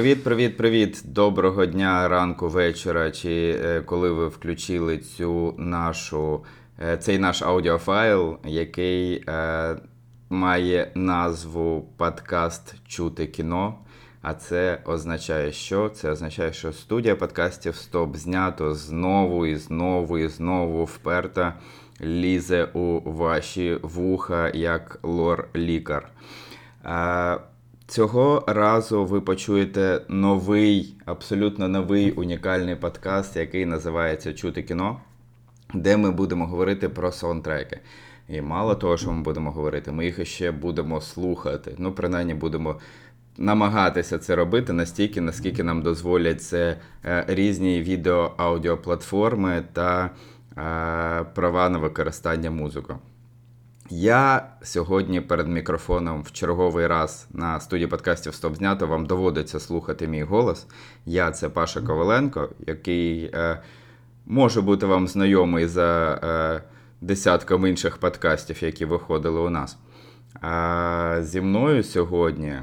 Привіт, привіт, привіт. Доброго дня, ранку, вечора. Чи е, коли ви включили цю нашу, е, цей наш аудіофайл, який е, має назву подкаст Чути кіно. А це означає, що? Це означає, що студія подкастів Стоп знято знову і знову і знову вперто лізе у ваші вуха як лор-лікар. Е, Цього разу ви почуєте новий, абсолютно новий унікальний подкаст, який називається Чути кіно, де ми будемо говорити про саундтреки. І мало того, що ми будемо говорити, ми їх ще будемо слухати. Ну, принаймні, будемо намагатися це робити настільки, наскільки нам дозволять це е, різні відео-аудіоплатформи та е, права на використання музику. Я сьогодні перед мікрофоном в черговий раз на студії подкастів Стоп знято вам доводиться слухати мій голос. Я це Паша Коваленко, який е, може бути вам знайомий за е, десятком інших подкастів, які виходили у нас. А зі мною сьогодні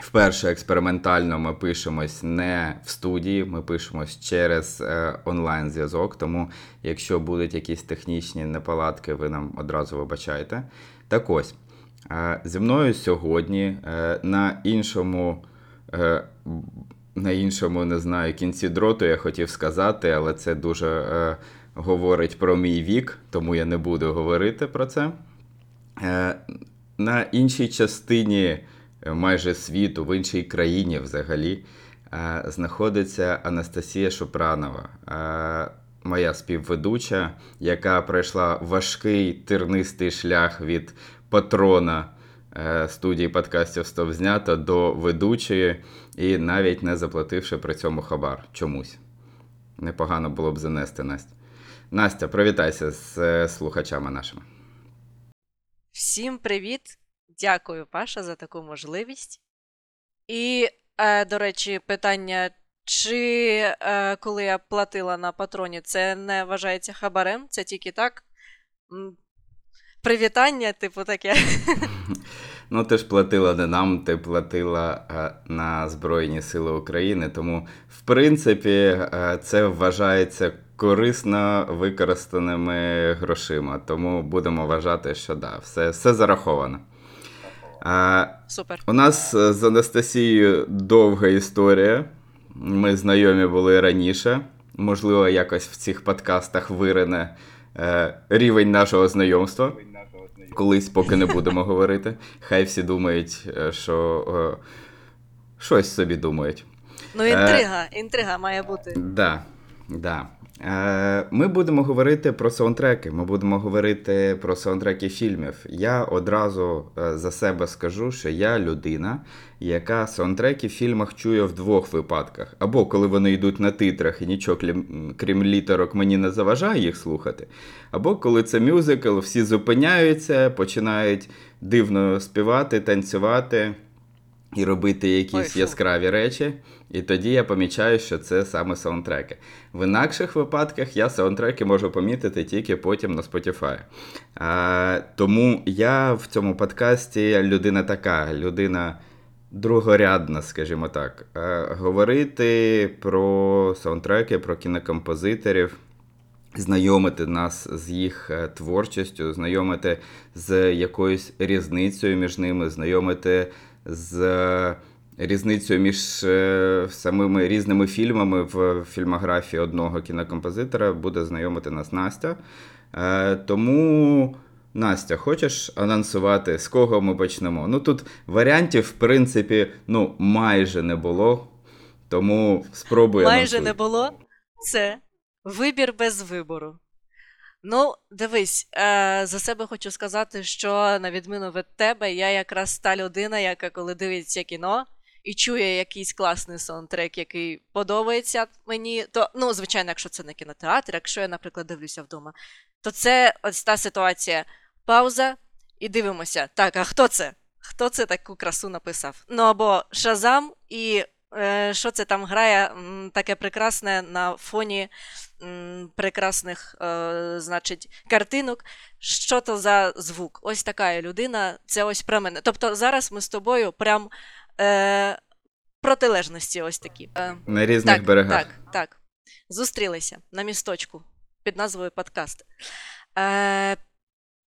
Вперше експериментально ми пишемось не в студії, ми пишемось через е, онлайн-зв'язок. Тому, якщо будуть якісь технічні неполадки, ви нам одразу вибачайте. Так ось, е, зі мною сьогодні е, на іншому, на іншому, не знаю, кінці дроту я хотів сказати, але це дуже говорить про мій вік, тому я не буду говорити про це. На іншій частині майже світу, в іншій країні взагалі, е, знаходиться Анастасія Шупранова, е, моя співведуча, яка пройшла важкий тернистий шлях від патрона е, студії подкастів Стоп знято до ведучої, і навіть не заплативши при цьому хабар чомусь. Непогано було б занести Настя. Настя, привітайся з е, слухачами нашими. Всім привіт! Дякую, Паша, за таку можливість. І, е, до речі, питання, чи е, коли я платила на патроні, це не вважається хабарем, це тільки так. Привітання, типу, таке. Ну, ти ж платила не нам, ти платила е, на Збройні Сили України. Тому, в принципі, е, це вважається корисно використаними грошима. Тому будемо вважати, що да, все, все зараховано. Е, Супер. у нас е, з Анастасією довга історія. Ми знайомі були раніше. Можливо, якось в цих подкастах вирине е, рівень нашого знайомства. Колись, поки не будемо говорити. Хай всі думають, е, що е, щось собі думають. Ну, інтрига, інтрига має бути. Да, да. Е, Ми будемо говорити про саундтреки. Ми будемо говорити про саундтреки фільмів. Я одразу е, за себе скажу, що я людина, яка саундтреки в фільмах чує в двох випадках: або коли вони йдуть на титрах і нічого крім, крім літерок мені не заважає їх слухати, або коли це мюзикл, всі зупиняються, починають дивно співати, танцювати і робити якісь Ой, яскраві речі. І тоді я помічаю, що це саме саундтреки. В інакших випадках я саундтреки можу помітити тільки потім на Spotify. А, тому я в цьому подкасті людина така, людина другорядна, скажімо так. А, говорити про саундтреки, про кінокомпозиторів. Знайомити нас з їх е, творчістю, знайомити з якоюсь різницею між ними, знайомити з е, різницею між е, самими різними фільмами в фільмографії одного кінокомпозитора буде знайомити нас Настя. Е, Тому, Настя, хочеш анонсувати, з кого ми почнемо? Ну тут варіантів, в принципі, ну, майже не було. Тому спробуй. Майже анонсуй. не було. Це вибір без вибору. Ну, дивись, е, за себе хочу сказати, що на відміну від тебе, я якраз та людина, яка коли дивиться кіно і чує якийсь класний саундтрек, який подобається мені, то, ну, звичайно, якщо це не кінотеатр, якщо я, наприклад, дивлюся вдома, то це ось та ситуація. Пауза і дивимося. Так, а хто це? Хто це таку красу написав? Ну або Шазам, і що це там грає таке прекрасне на фоні прекрасних, е, значить, картинок. Що то за звук? Ось така людина, це ось про мене. Тобто зараз ми з тобою прям е, протилежності ось такі. Е, На різних так, берегах. Так, так. Зустрілися на місточку під назвою подкаст. Е,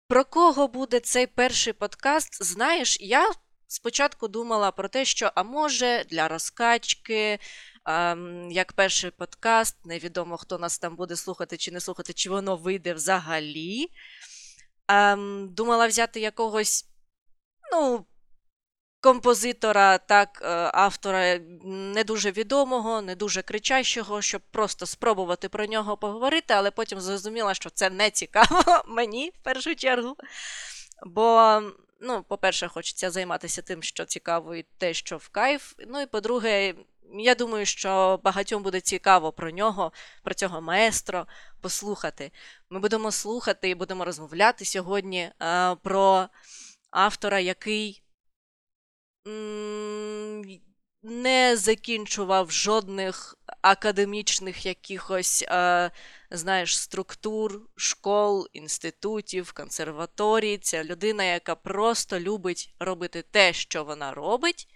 про кого буде цей перший подкаст? Знаєш, я спочатку думала про те, що, а може, для розкачки, ем, як перший подкаст, невідомо, хто нас там буде слухати чи не слухати, чи воно вийде взагалі. Ем, думала взяти якогось, ну, композитора, так, е, автора не дуже відомого, не дуже кричащого, щоб просто спробувати про нього поговорити, але потім зрозуміла, що це не цікаво мені в першу чергу. Бо, ну, по-перше, хочеться займатися тим, що цікаво, і те, що в кайф. Ну і по-друге, я думаю, що багатьом буде цікаво про нього, про цього маестро послухати. Ми будемо слухати і будемо розмовляти сьогодні е, про автора, який не закінчував жодних академічних якихось, е, знаєш, структур, школ, інститутів, консерваторій. Це людина, яка просто любить робити те, що вона робить.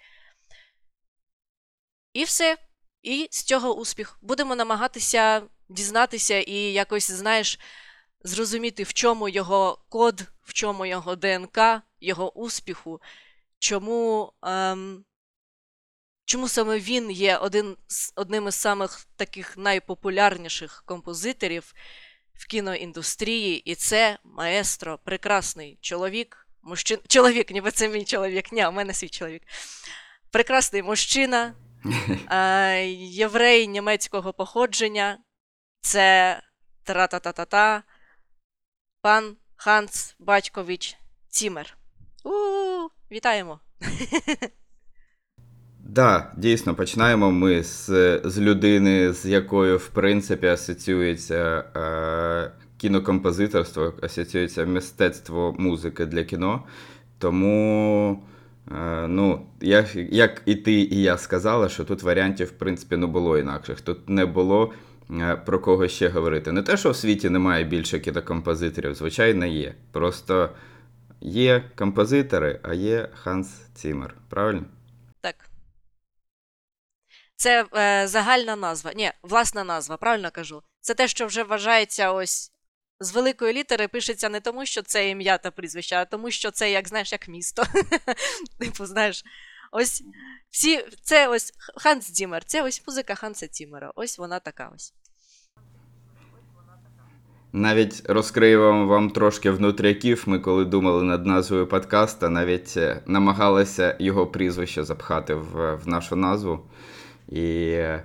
І все. І з цього успіх. Будемо намагатися дізнатися і якось, знаєш, зрозуміти, в чому його код, в чому його ДНК, його успіху, чому, ем, чому саме він є один з, одним із самих таких найпопулярніших композиторів в кіноіндустрії, і це маестро, прекрасний чоловік, мужчин... чоловік, ніби це мій чоловік, ні, у мене свій чоловік. Прекрасний мужчина, е, єврей німецького походження, це тра-та-та-та-та, пан Ханс Батькович Цімер. У-у-у, вітаємо! Да, дійсно, починаємо ми з, з людини, з якою, в принципі, асоціюється е, кінокомпозиторство, асоціюється мистецтво музики для кіно. Тому, е, ну, як, як і ти, і я сказали, що тут варіантів, в принципі, не було інакших. Тут не було е, про кого ще говорити. Не те, що в світі немає більше кінокомпозиторів, звичайно, є. Просто є композитори, а є Ханс Цімер. Правильно? Це е, загальна назва. Ні, власна назва, правильно кажу. Це те, що вже вважається ось з великої літери пишеться не тому, що це ім'я та прізвище, а тому, що це, як знаєш, як місто. Типу, знаєш, ось всі, це ось Ханс Цімер, це ось музика Ханса Цімера. Ось вона така ось. Навіть розкрию вам, вам трошки внутряків. Ми коли думали над назвою подкаста, навіть е, намагалися його прізвище запхати в, в нашу назву. І е,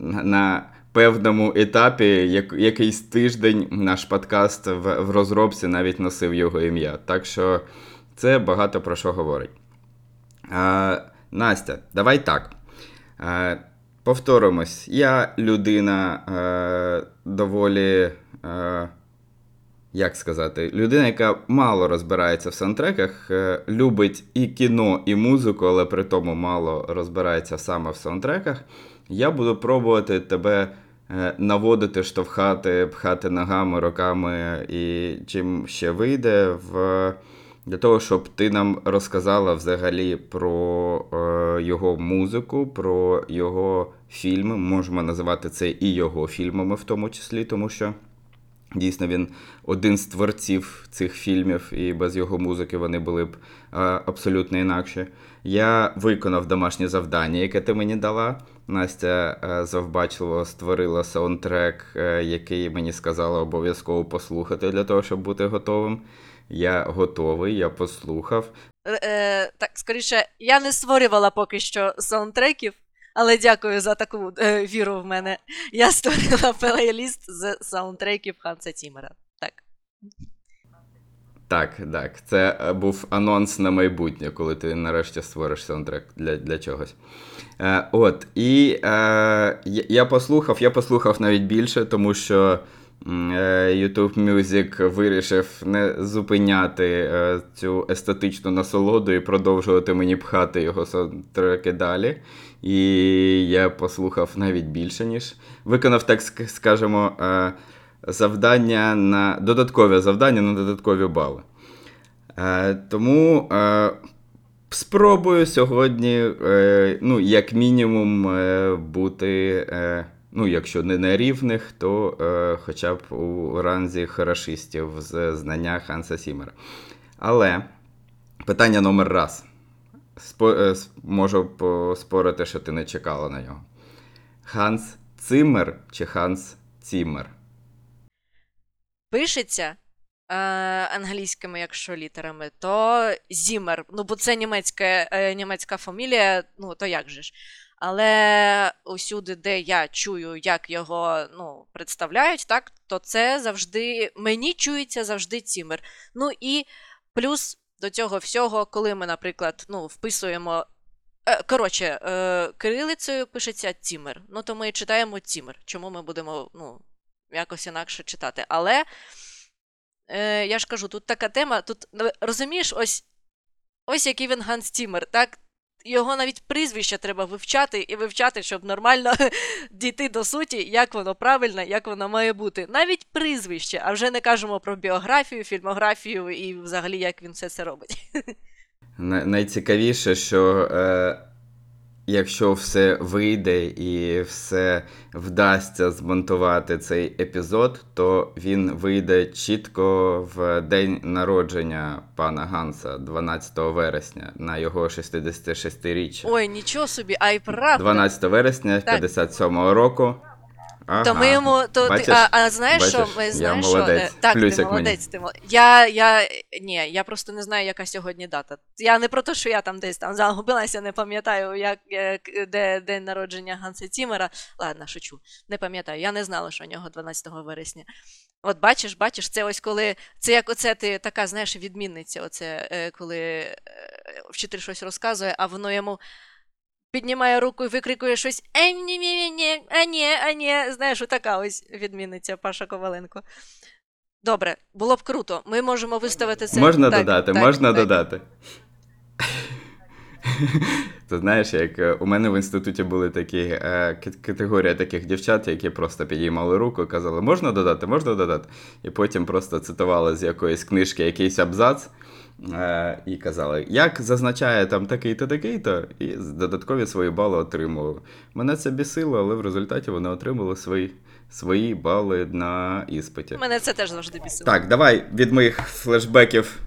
на, певному етапі, як, якийсь тиждень, наш подкаст в, в розробці навіть носив його ім'я. Так що це багато про що говорить. А, Настя, давай так. А, повторимось, я людина е, доволі. Е, як сказати, людина, яка мало розбирається в саундтреках, е, любить і кіно, і музику, але при тому мало розбирається саме в саундтреках. Я буду пробувати тебе е, наводити, штовхати, пхати ногами, руками і чим ще вийде, в... для того, щоб ти нам розказала взагалі про е, його музику, про його фільми. Можемо називати це і його фільмами, в тому числі, тому що. Дійсно, він один з творців цих фільмів, і без його музики вони були б абсолютно інакші. Я виконав домашнє завдання, яке ти мені дала. Настя завбачливо створила саундтрек, який мені сказала обов'язково послухати для того, щоб бути готовим. Я готовий, я послухав. Е, е, так, скоріше, я не створювала поки що саундтреків, але дякую за таку е, віру в мене. Я створила плейліст з саундтреків Ханса Тімера. Так. Так, так. Це е, був анонс на майбутнє, коли ти нарешті створиш саундтрек для для чогось. Е, От, і е, я послухав, я послухав навіть більше, тому що е, YouTube Music вирішив не зупиняти е, цю естетичну насолоду і продовжувати мені пхати його саундтреки далі. І я послухав навіть більше, ніж виконав, так скажемо. Е, завдання на додаткове завдання на додаткові бали. Е, Тому е, Спробую сьогодні, ну, як мінімум, бути, ну, якщо не на рівних, то е, хоча б у ранзі хорошистів з знання Ханса Зімера. Але питання номер раз. Спо, е, можу поспорити, що ти не чекала на нього. Ханс Циммер чи Ханс Ціммер? Пишеться е, англійськими, якщо літерами, то Зімер. Ну, бо це німецька, е, німецька фамілія, ну то як же ж. Але усюди, де я чую, як його ну, представляють, так, то це завжди мені чується завжди Цімер. Ну і плюс до цього всього, коли ми, наприклад, ну, вписуємо. е, Коротше, е, кирилицею пишеться Тімер. Ну, то ми читаємо Тімер. Чому ми будемо ну, якось інакше читати? Але е, я ж кажу, тут така тема, тут ну, розумієш, ось, ось який він Ганс Тімер. так? Його навіть прізвище треба вивчати і вивчати, щоб нормально дійти до суті, як воно правильно, як воно має бути. Навіть прізвище, а вже не кажемо про біографію, фільмографію і взагалі як він все це робить. Найцікавіше, що е, якщо все вийде і все вдасться змонтувати цей епізод, то він вийде чітко в день народження пана Ганса, 12 вересня, на його 66-річчя. Ой, нічого собі, а й правда. 12 вересня Так. 57-го року. Ага. То ми йому, то ти, а, а знаєш що? Ми знаєш, що молодець. е, так, ти Плюсик мені. молодець, ти мол... Я, я, ні, я просто не знаю, яка сьогодні дата. Я не про те, що я там десь там загубилася, не пам'ятаю, як, як де день народження Ганса Цімера. Ладно, шучу, не пам'ятаю. Я не знала, що у нього 12 вересня. От бачиш, бачиш, це ось коли. Це як оце ти така, знаєш, відмінниця, оце е, коли е, вчитель щось розказує, а воно йому піднімає руку і викрикує щось «Е, ні, ні, ні, ні, а ні, а ні. Знаєш, отака ось відмінниця Паша Коваленко. Добре, було б круто. Ми можемо виставити це. Можна так, додати, так, можна так. додати. Ти знаєш, як е, у мене в інституті були такі е, категорія таких дівчат, які просто підіймали руку і казали, можна додати, можна додати. І потім просто цитували з якоїсь книжки якийсь абзац е, і казали, як зазначає там такий-то, такий-то, і додаткові свої бали отримували. Мене це бісило, але в результаті вони отримали свої, свої бали на іспиті. Мене це теж завжди бісило. Так, давай від моїх флешбеків,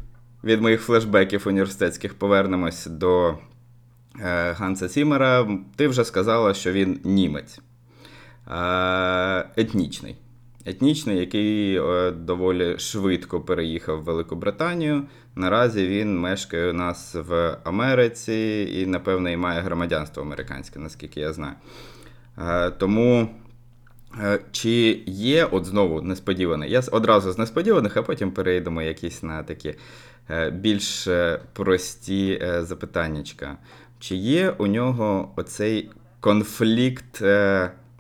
від моїх флешбеків університетських повернемось до е, Ганса Сімера. Ти вже сказала, що він німець. Е, етнічний. Етнічний, який е, доволі швидко переїхав в Велику Британію. Наразі він мешкає у нас в Америці і, напевно, і має громадянство американське, наскільки я знаю. Е, тому Е, Чи є, от знову несподіваний, я одразу з несподіваних, а потім перейдемо якісь на такі більш прості запитаннячка. Чи є у нього оцей конфлікт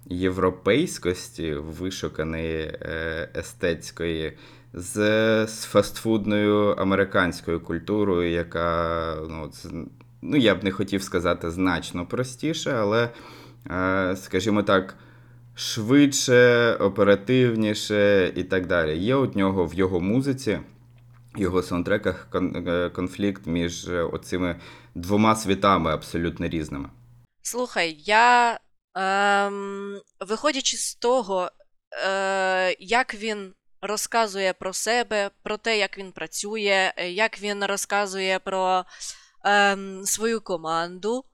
європейськості, вишуканої е, естетської, з, з фастфудною американською культурою, яка, ну, ну, я б не хотів сказати значно простіше, але, е, скажімо так, швидше, оперативніше і так далі. Є у нього в його музиці, його саундтреках е, конфлікт між оцими двома світами абсолютно різними. Слухай, я ем, виходячи з того, е, як він розказує про себе, про те, як він працює, е, як він розказує про ем, свою команду,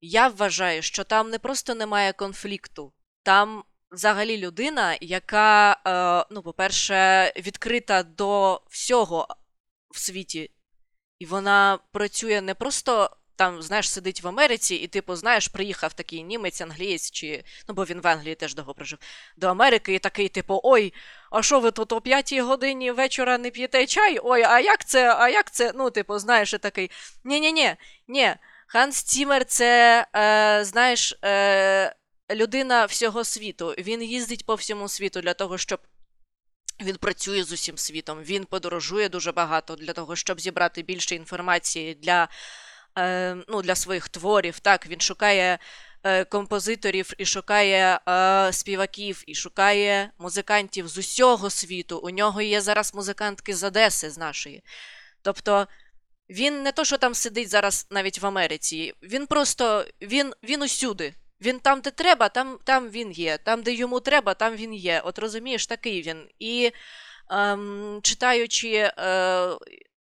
я вважаю, що там не просто немає конфлікту, там взагалі людина, яка, е, ну, по-перше, відкрита до всього в світі, і вона працює не просто там, знаєш, сидить в Америці, і, типу, знаєш, приїхав такий німець, англієць, чи ну, бо він в Англії теж довго прожив, до Америки, і такий, типу, ой, а що ви тут о п'ятій годині вечора не п'єте чай? Ой, а як це? А як це? Ну, типу, знаєш, і такий. Ні-ні-ні, ні. Ханс Цімер це, е, знаєш, е, людина всього світу. Він їздить по всьому світу для того, щоб. Він працює з усім світом, він подорожує дуже багато для того, щоб зібрати більше інформації для, ну, для своїх творів. Так, він шукає е, композиторів і шукає е, співаків, і шукає музикантів з усього світу. У нього є зараз музикантки з Одеси, з нашої. Тобто Він не то, що там сидить зараз навіть в Америці. Він просто він, він усюди. Він там, де треба, там, там він є. Там, де йому треба, там він є. От розумієш, такий він. І ем, читаючи е,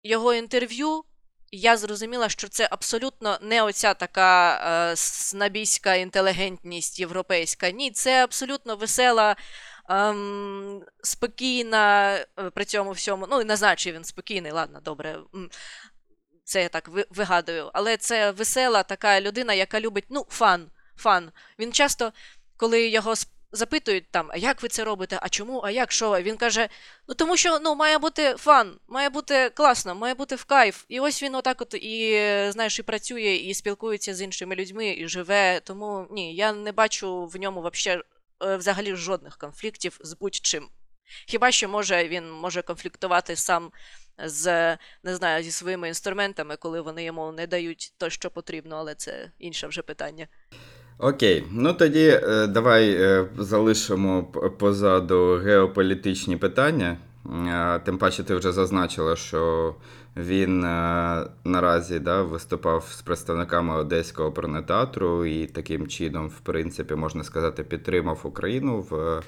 його інтерв'ю, я зрозуміла, що це абсолютно не оця така е, снабійська інтелігентність європейська. Ні, це абсолютно весела, ем, спокійна е, при цьому всьому. Ну, не знаю, чи він спокійний, ладно, добре. Це я так вигадую. Але це весела така людина, яка любить, ну, фан. фан. Він часто, коли його запитують там, а як ви це робите, а чому, а як, що? Він каже: ну тому що ну, має бути фан, має бути класно, має бути в кайф. І ось він отак от і знаєш, і працює, і спілкується з іншими людьми, і живе. Тому ні, я не бачу в ньому вообще, е, взагалі жодних конфліктів з будь-чим. Хіба що може він може конфліктувати сам з не знаю, зі своїми інструментами, коли вони йому не дають то, що потрібно, але це інше вже питання. Окей, ну тоді е, давай е, залишимо позаду геополітичні питання. Тим паче, ти вже зазначила, що він е, наразі да, виступав з представниками Одеського оперного і таким чином, в принципі, можна сказати, підтримав Україну в,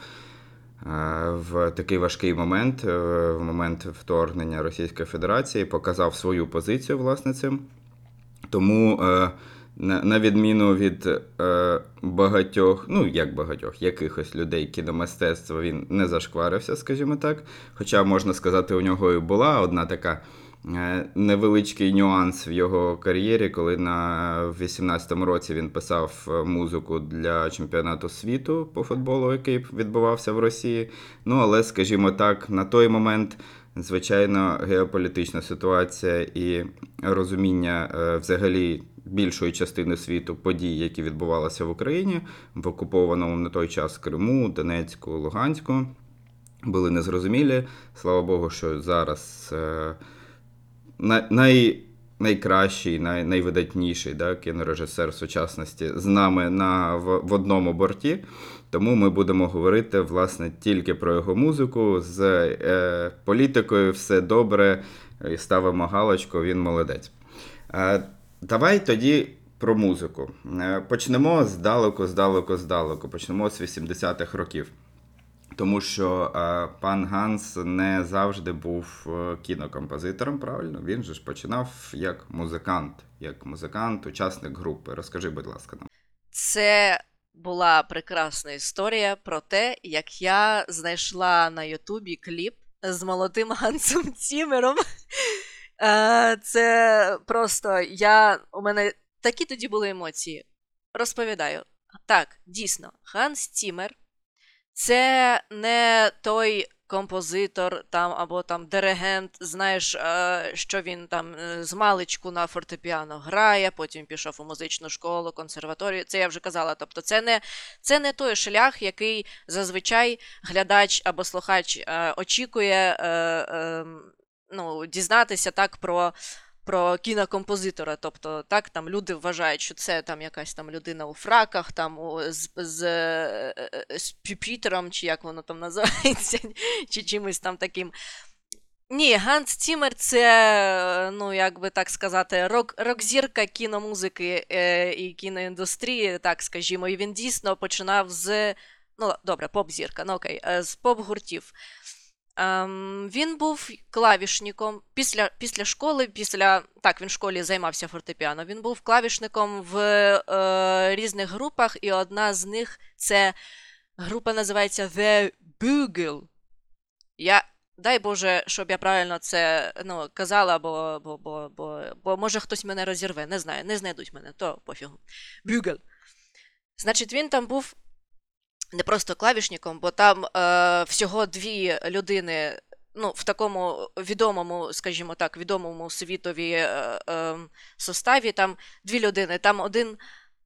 в такий важкий момент, в момент вторгнення Російської Федерації, показав свою позицію, власне, цим. Тому, на, відміну від е, багатьох, ну як багатьох, якихось людей кіномистецтва, він не зашкварився, скажімо так. Хоча можна сказати, у нього і була одна така е, невеличкий нюанс в його кар'єрі, коли на 18-му році він писав е, музику для чемпіонату світу по футболу, який відбувався в Росії. Ну, але, скажімо так, на той момент. Звичайно, геополітична ситуація і розуміння е, взагалі більшої частини світу подій, які відбувалися в Україні, в окупованому на той час Криму, Донецьку, Луганську, були незрозумілі. Слава Богу, що зараз е, най, най, найкращий, най, найвидатніший да, кінорежисер сучасності з нами на, в, в одному борті. Тому ми будемо говорити власне тільки про його музику. З е, політикою все добре. І ставимо галочку, він молодець. Е, давай тоді про музику. Е, почнемо здалеку, здалеку, здалеку. Почнемо з 80-х років. Тому що е, пан Ганс не завжди був е, кінокомпозитором, правильно? Він же ж починав як музикант, як музикант, учасник групи. Розкажи, будь ласка, нам. Це була прекрасна історія про те, як я знайшла на Ютубі кліп з молодим Гансом Цімером. Е, Це просто я. У мене такі тоді були емоції. Розповідаю. Так, дійсно, Ганс Цімер це не той композитор там або там диригент, знаєш, е, що він там е, з маличку на фортепіано грає, потім пішов у музичну школу, консерваторію. Це я вже казала. Тобто, це не, це не той шлях, який зазвичай глядач або слухач е, очікує е, е, ну, дізнатися так про. Про кінокомпозитора, тобто так там люди вважають, що це там якась там людина у фраках, там з, з, е, е, з пюпітером, чи як воно там називається, чи чимось там таким. Ні, Ганс Цімер це, ну як би так сказати, рок, рок-зірка кіномузики е, і кіноіндустрії, так скажімо, і він дійсно починав з. Ну, добре, поп-зірка, ну окей, е, з поп-гуртів. Ем, він був клавішником після, після школи, після так, він в школі займався фортепіано. Він був клавішником в е, різних групах, і одна з них це група називається The Bugle. Я, дай Боже, щоб я правильно це ну, казала, бо, бо, бо, бо, бо може хтось мене розірве. Не знаю, не знайдуть мене, то пофігу. Bugle. Значить, він там був не просто клавішником, бо там е, всього дві людини. Ну, в такому відомому, скажімо так, відомому світові е, е, составі, там дві людини. Там один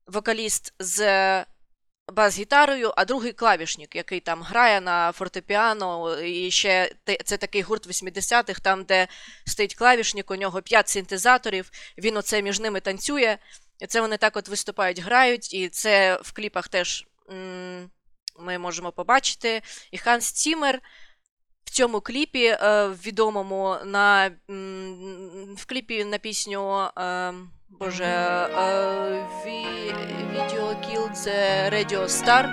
вокаліст з бас-гітарою, а другий клавішник, який там грає на фортепіано. І ще це такий гурт 80-х, там, де стоїть клавішник, у нього п'ять синтезаторів, він оце між ними танцює. І це вони так от виступають, грають, і це в кліпах теж м, ми можемо побачити. І Ханс Цімер в цьому кліпі е, відомому на в кліпі на пісню е, Боже е, Video Killed the Radio Star.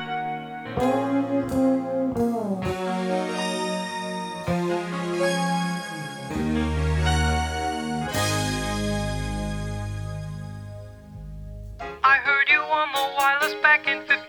I heard you on the wireless back in 52.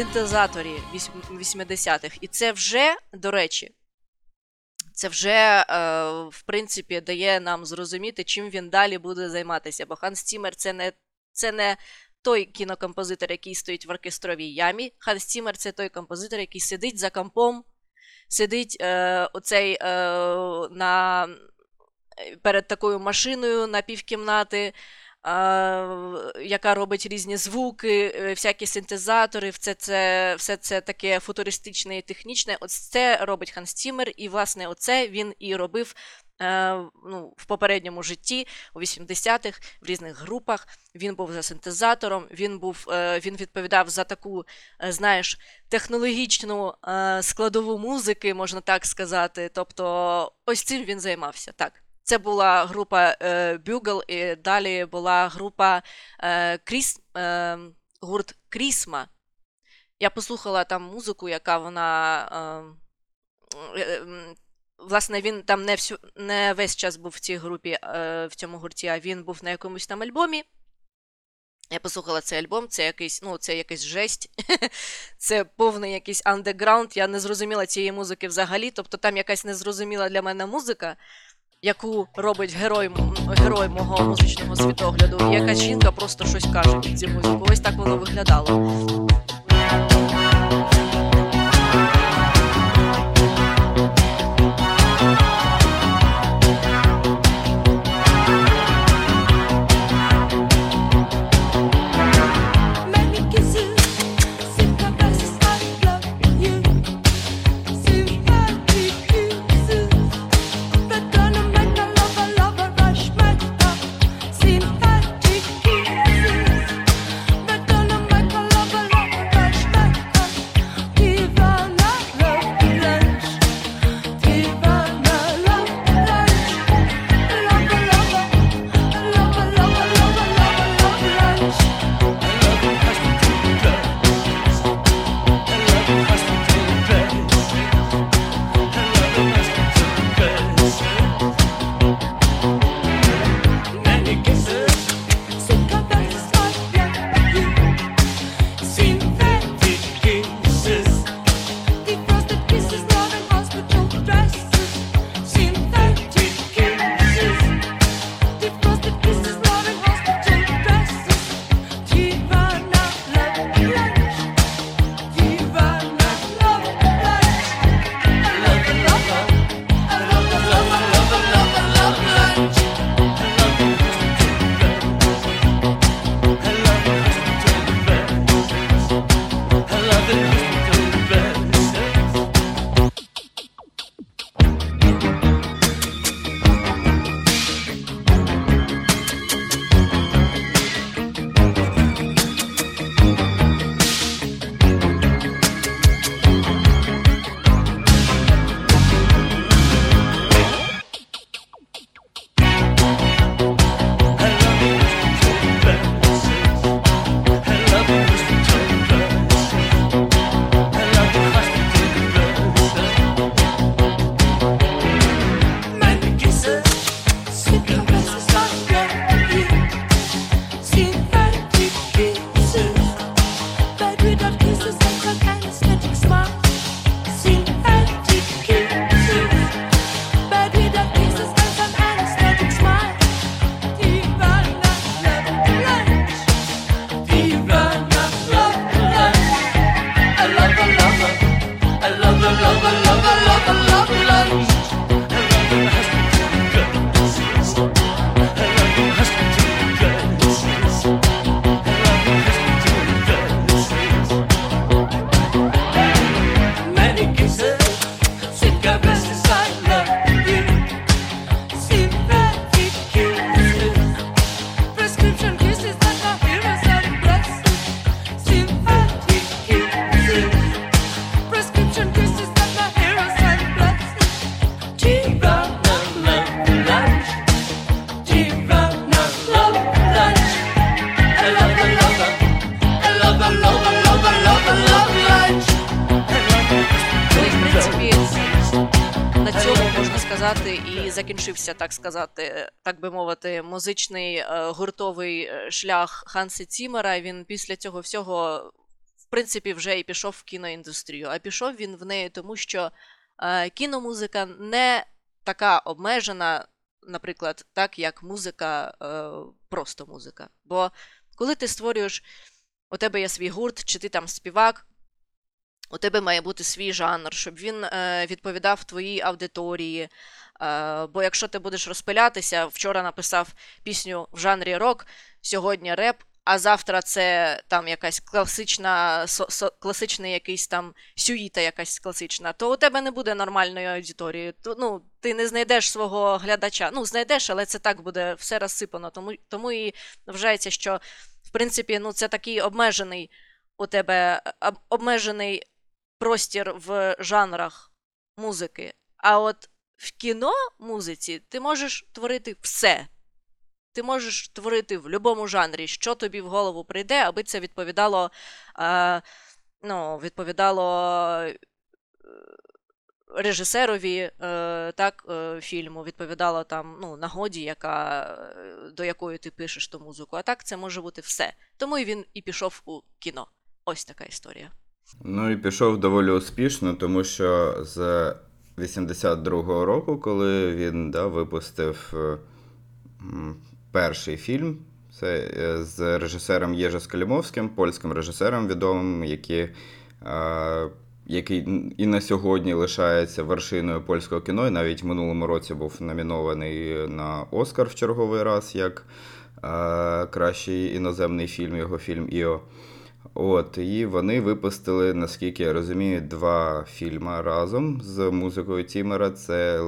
Синтезаторі вісьм- 80-х. І це вже, до речі, це вже, е, в принципі, дає нам зрозуміти, чим він далі буде займатися. Бо Ханс Цімер це не, це не той кінокомпозитор, який стоїть в оркестровій ямі. Ханс Цімер це той композитор, який сидить за компом, сидить е, оцей е, на, перед такою машиною на півкімнати яка робить різні звуки, е, всякі синтезатори, все це, все це таке футуристичне і технічне. Ось це робить Ханс Цімер, і, власне, оце він і робив е, ну, в попередньому житті, у 80-х, в різних групах. Він був за синтезатором, він, був, е, він відповідав за таку, знаєш, технологічну складову музики, можна так сказати. Тобто, ось цим він займався. Так. Це була група е, Bugle, і далі була група е, Кріс, е, гурт Крісма. Я послухала там музику, яка вона. Е, е, власне, він там не, всю, не весь час був в цій групі, е, в цьому гурті, а він був на якомусь там альбомі. Я послухала цей альбом, це якийсь, ну, це якась жесть. це повний якийсь андеграунд. Я не зрозуміла цієї музики взагалі. Тобто там якась незрозуміла для мене музика яку робить герой, герой мого музичного світогляду, і якась жінка просто щось каже під цю музику. Ось так воно виглядало. Закінчився, так сказати, так би мовити, музичний е, гуртовий е, шлях Ханси Цімера. Він після цього всього, в принципі, вже і пішов в кіноіндустрію. А пішов він в неї, тому що е, кіномузика не така обмежена, наприклад, так як музика, просто музика. Бо коли ти створюєш, у тебе є свій гурт, чи ти там співак. У тебе має бути свій жанр, щоб він відповідав твоїй аудиторії. Е, бо якщо ти будеш розпилятися, вчора написав пісню в жанрі рок, сьогодні реп, а завтра це там якась класична, класичний якийсь там сюїта якась класична, то у тебе не буде нормальної аудиторії. То, ну, ти не знайдеш свого глядача. Ну, знайдеш, але це так буде все розсипано. Тому, тому і вважається, що в принципі ну, це такий обмежений у тебе об- обмежений простір в жанрах музики. А от в кіно музиці ти можеш творити все. Ти можеш творити в будь-якому жанрі, що тобі в голову прийде, аби це відповідало, е, ну, відповідало е, режисерові е, так, е, фільму, відповідало там, ну, нагоді, яка, е, до якої ти пишеш ту музику. А так це може бути все. Тому і він і пішов у кіно. Ось така історія. Ну і пішов доволі успішно, тому що з 82-го року, коли він да, випустив е, перший фільм, це е, з режисером Єжа Скалімовським, польським режисером відомим, який, е, який і на сьогодні лишається вершиною польського кіно, і навіть в минулому році був номінований на Оскар в черговий раз як кращий іноземний фільм, його фільм Іо. От, і вони випустили, наскільки я розумію, два фільми разом з музикою Тімера: це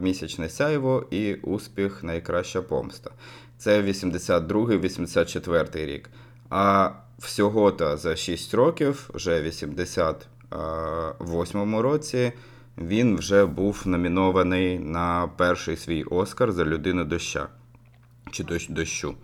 Місячне сяйво і Успіх Найкраща помста. Це 82-84 рік. А всього-то за 6 років, вже в 88 році, він вже був номінований на перший свій Оскар за людину доща чи дощ, дощу.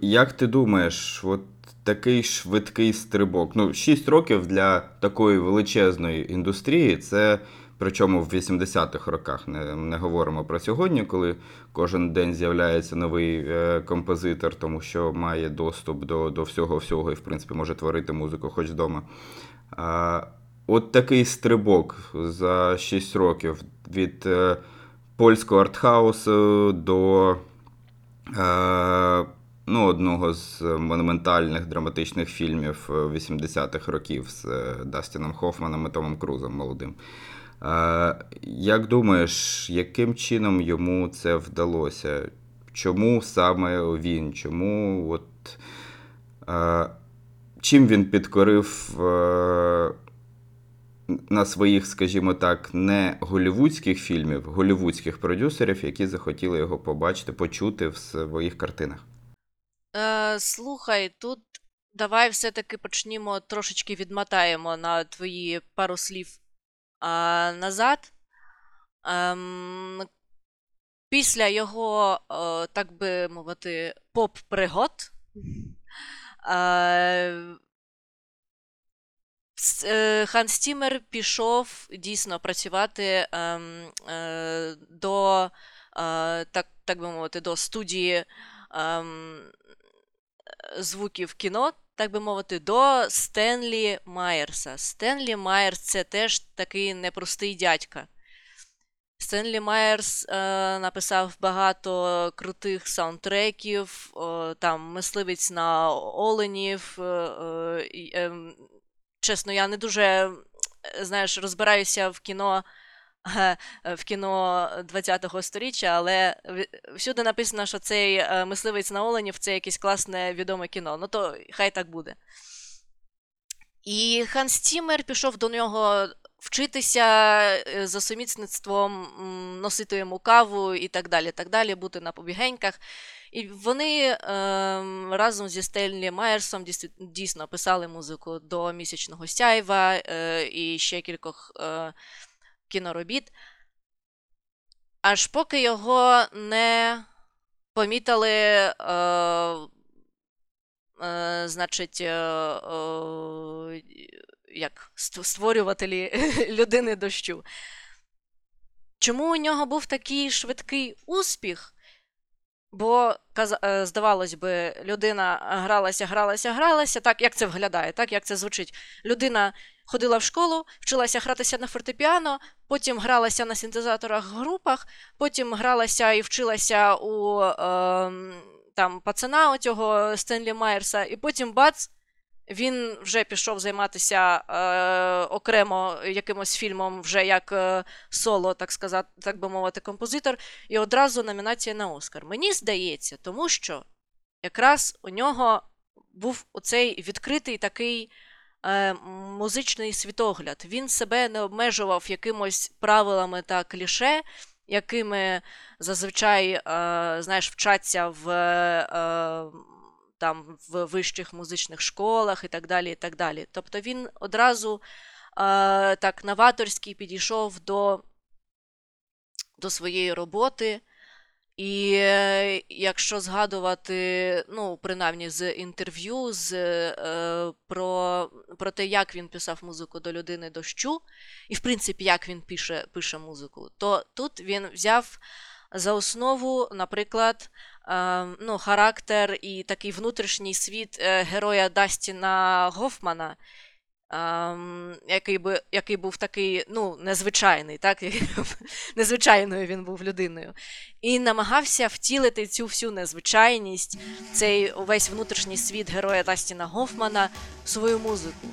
Як ти думаєш, от такий швидкий стрибок? Ну, 6 років для такої величезної індустрії, це причому в 80-х роках. Не, не говоримо про сьогодні, коли кожен день з'являється новий е, композитор, тому що має доступ до, до всього всього і, в принципі, може творити музику хоч вдома. А, от такий стрибок за 6 років від е, польського артхаусу до е, ну, одного з монументальних драматичних фільмів е, 80-х років з е, Дастіном Хофманом і Томом Крузом молодим. Е, як думаєш, яким чином йому це вдалося? Чому саме він? Чому от, е, чим він підкорив е, на своїх, скажімо так, не голівудських фільмів, голівудських продюсерів, які захотіли його побачити, почути в своїх картинах? Е, слухай, тут давай все-таки почнімо трошечки відмотаємо на твої пару слів а, назад. Ем, після його, е, так би мовити, поп-пригод. е, е, Ханс Ціммер пішов дійсно працювати ем, е, до, е, так, так би мовити, до студії ем, звуків кіно, так би мовити, до Стенлі Майерса. Стенлі Майерс це теж такий непростий дядька. Стенлі Майерс е, написав багато крутих саундтреків, е, там мисливець на оленів. Е, е, ем, чесно, я не дуже е, знаєш, розбираюся в кіно. Е, В кіно 20-го сторіччя, але всюди написано, що цей е, мисливець на оленів це якесь класне відоме кіно. Ну то хай так буде. І Ханс Ціммер пішов до нього вчитися е, за сумісництвом, носити йому каву і так далі, так далі, бути на побігеньках. І вони ем, разом зі Стенлі Майерсом дійсно писали музику до місячного сяйва е, і ще кількох е, кіноробіт. Аж поки його не помітили, е, е, значить, е, е, як ст- створювателі людини дощу. Чому у нього був такий швидкий успіх? Бо, е, здавалось би, людина гралася, гралася, гралася, так як це виглядає, так як це звучить. Людина ходила в школу, вчилася гратися на фортепіано, потім гралася на синтезаторах в групах, потім гралася і вчилася у е, там, пацана оцього Стенлі Майерса, і потім бац, він вже пішов займатися е, окремо якимось фільмом, вже як е, соло, так сказати, так би мовити, композитор, і одразу номінація на Оскар. Мені здається, тому що якраз у нього був оцей відкритий такий е, музичний світогляд. Він себе не обмежував якимось правилами та кліше, якими зазвичай е, знаєш, вчаться в. Е, там в вищих музичних школах і так далі. і так далі. Тобто він одразу е, так новаторськи підійшов до, до своєї роботи. І е, якщо згадувати, ну, принаймні з інтерв'ю з, е, про, про те, як він писав музику до людини дощу, і, в принципі, як він пише, пише музику, то тут він взяв за основу, наприклад, ну, характер і такий внутрішній світ е, героя Дастіна Гофмана, ем, який, би, який був такий ну, незвичайний, так? незвичайною він був людиною. І намагався втілити цю всю незвичайність, цей увесь внутрішній світ героя Дастіна Гофмана в свою музику.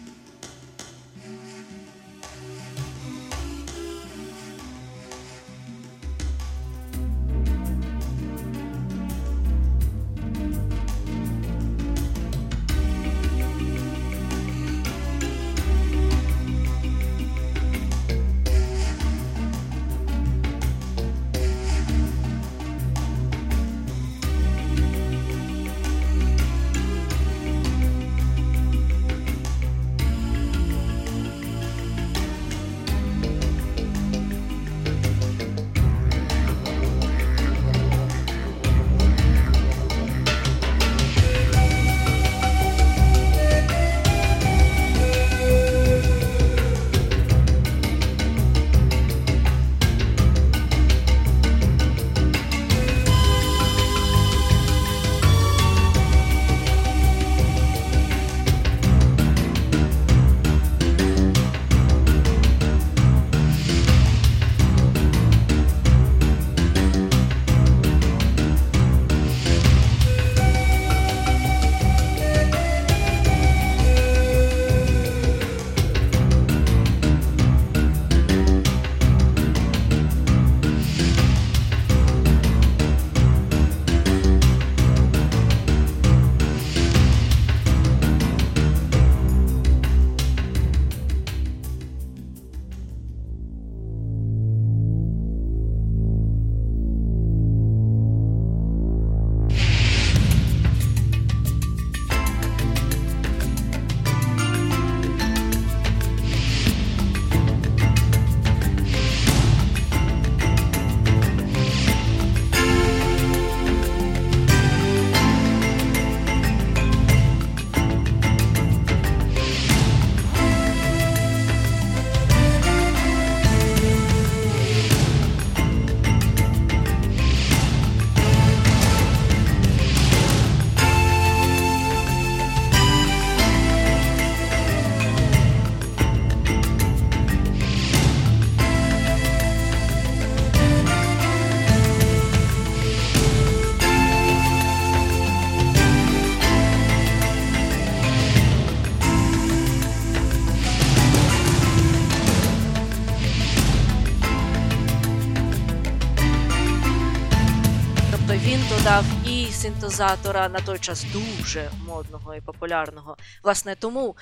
Тобто він додав і синтезатора на той час дуже модного і популярного. Власне, тому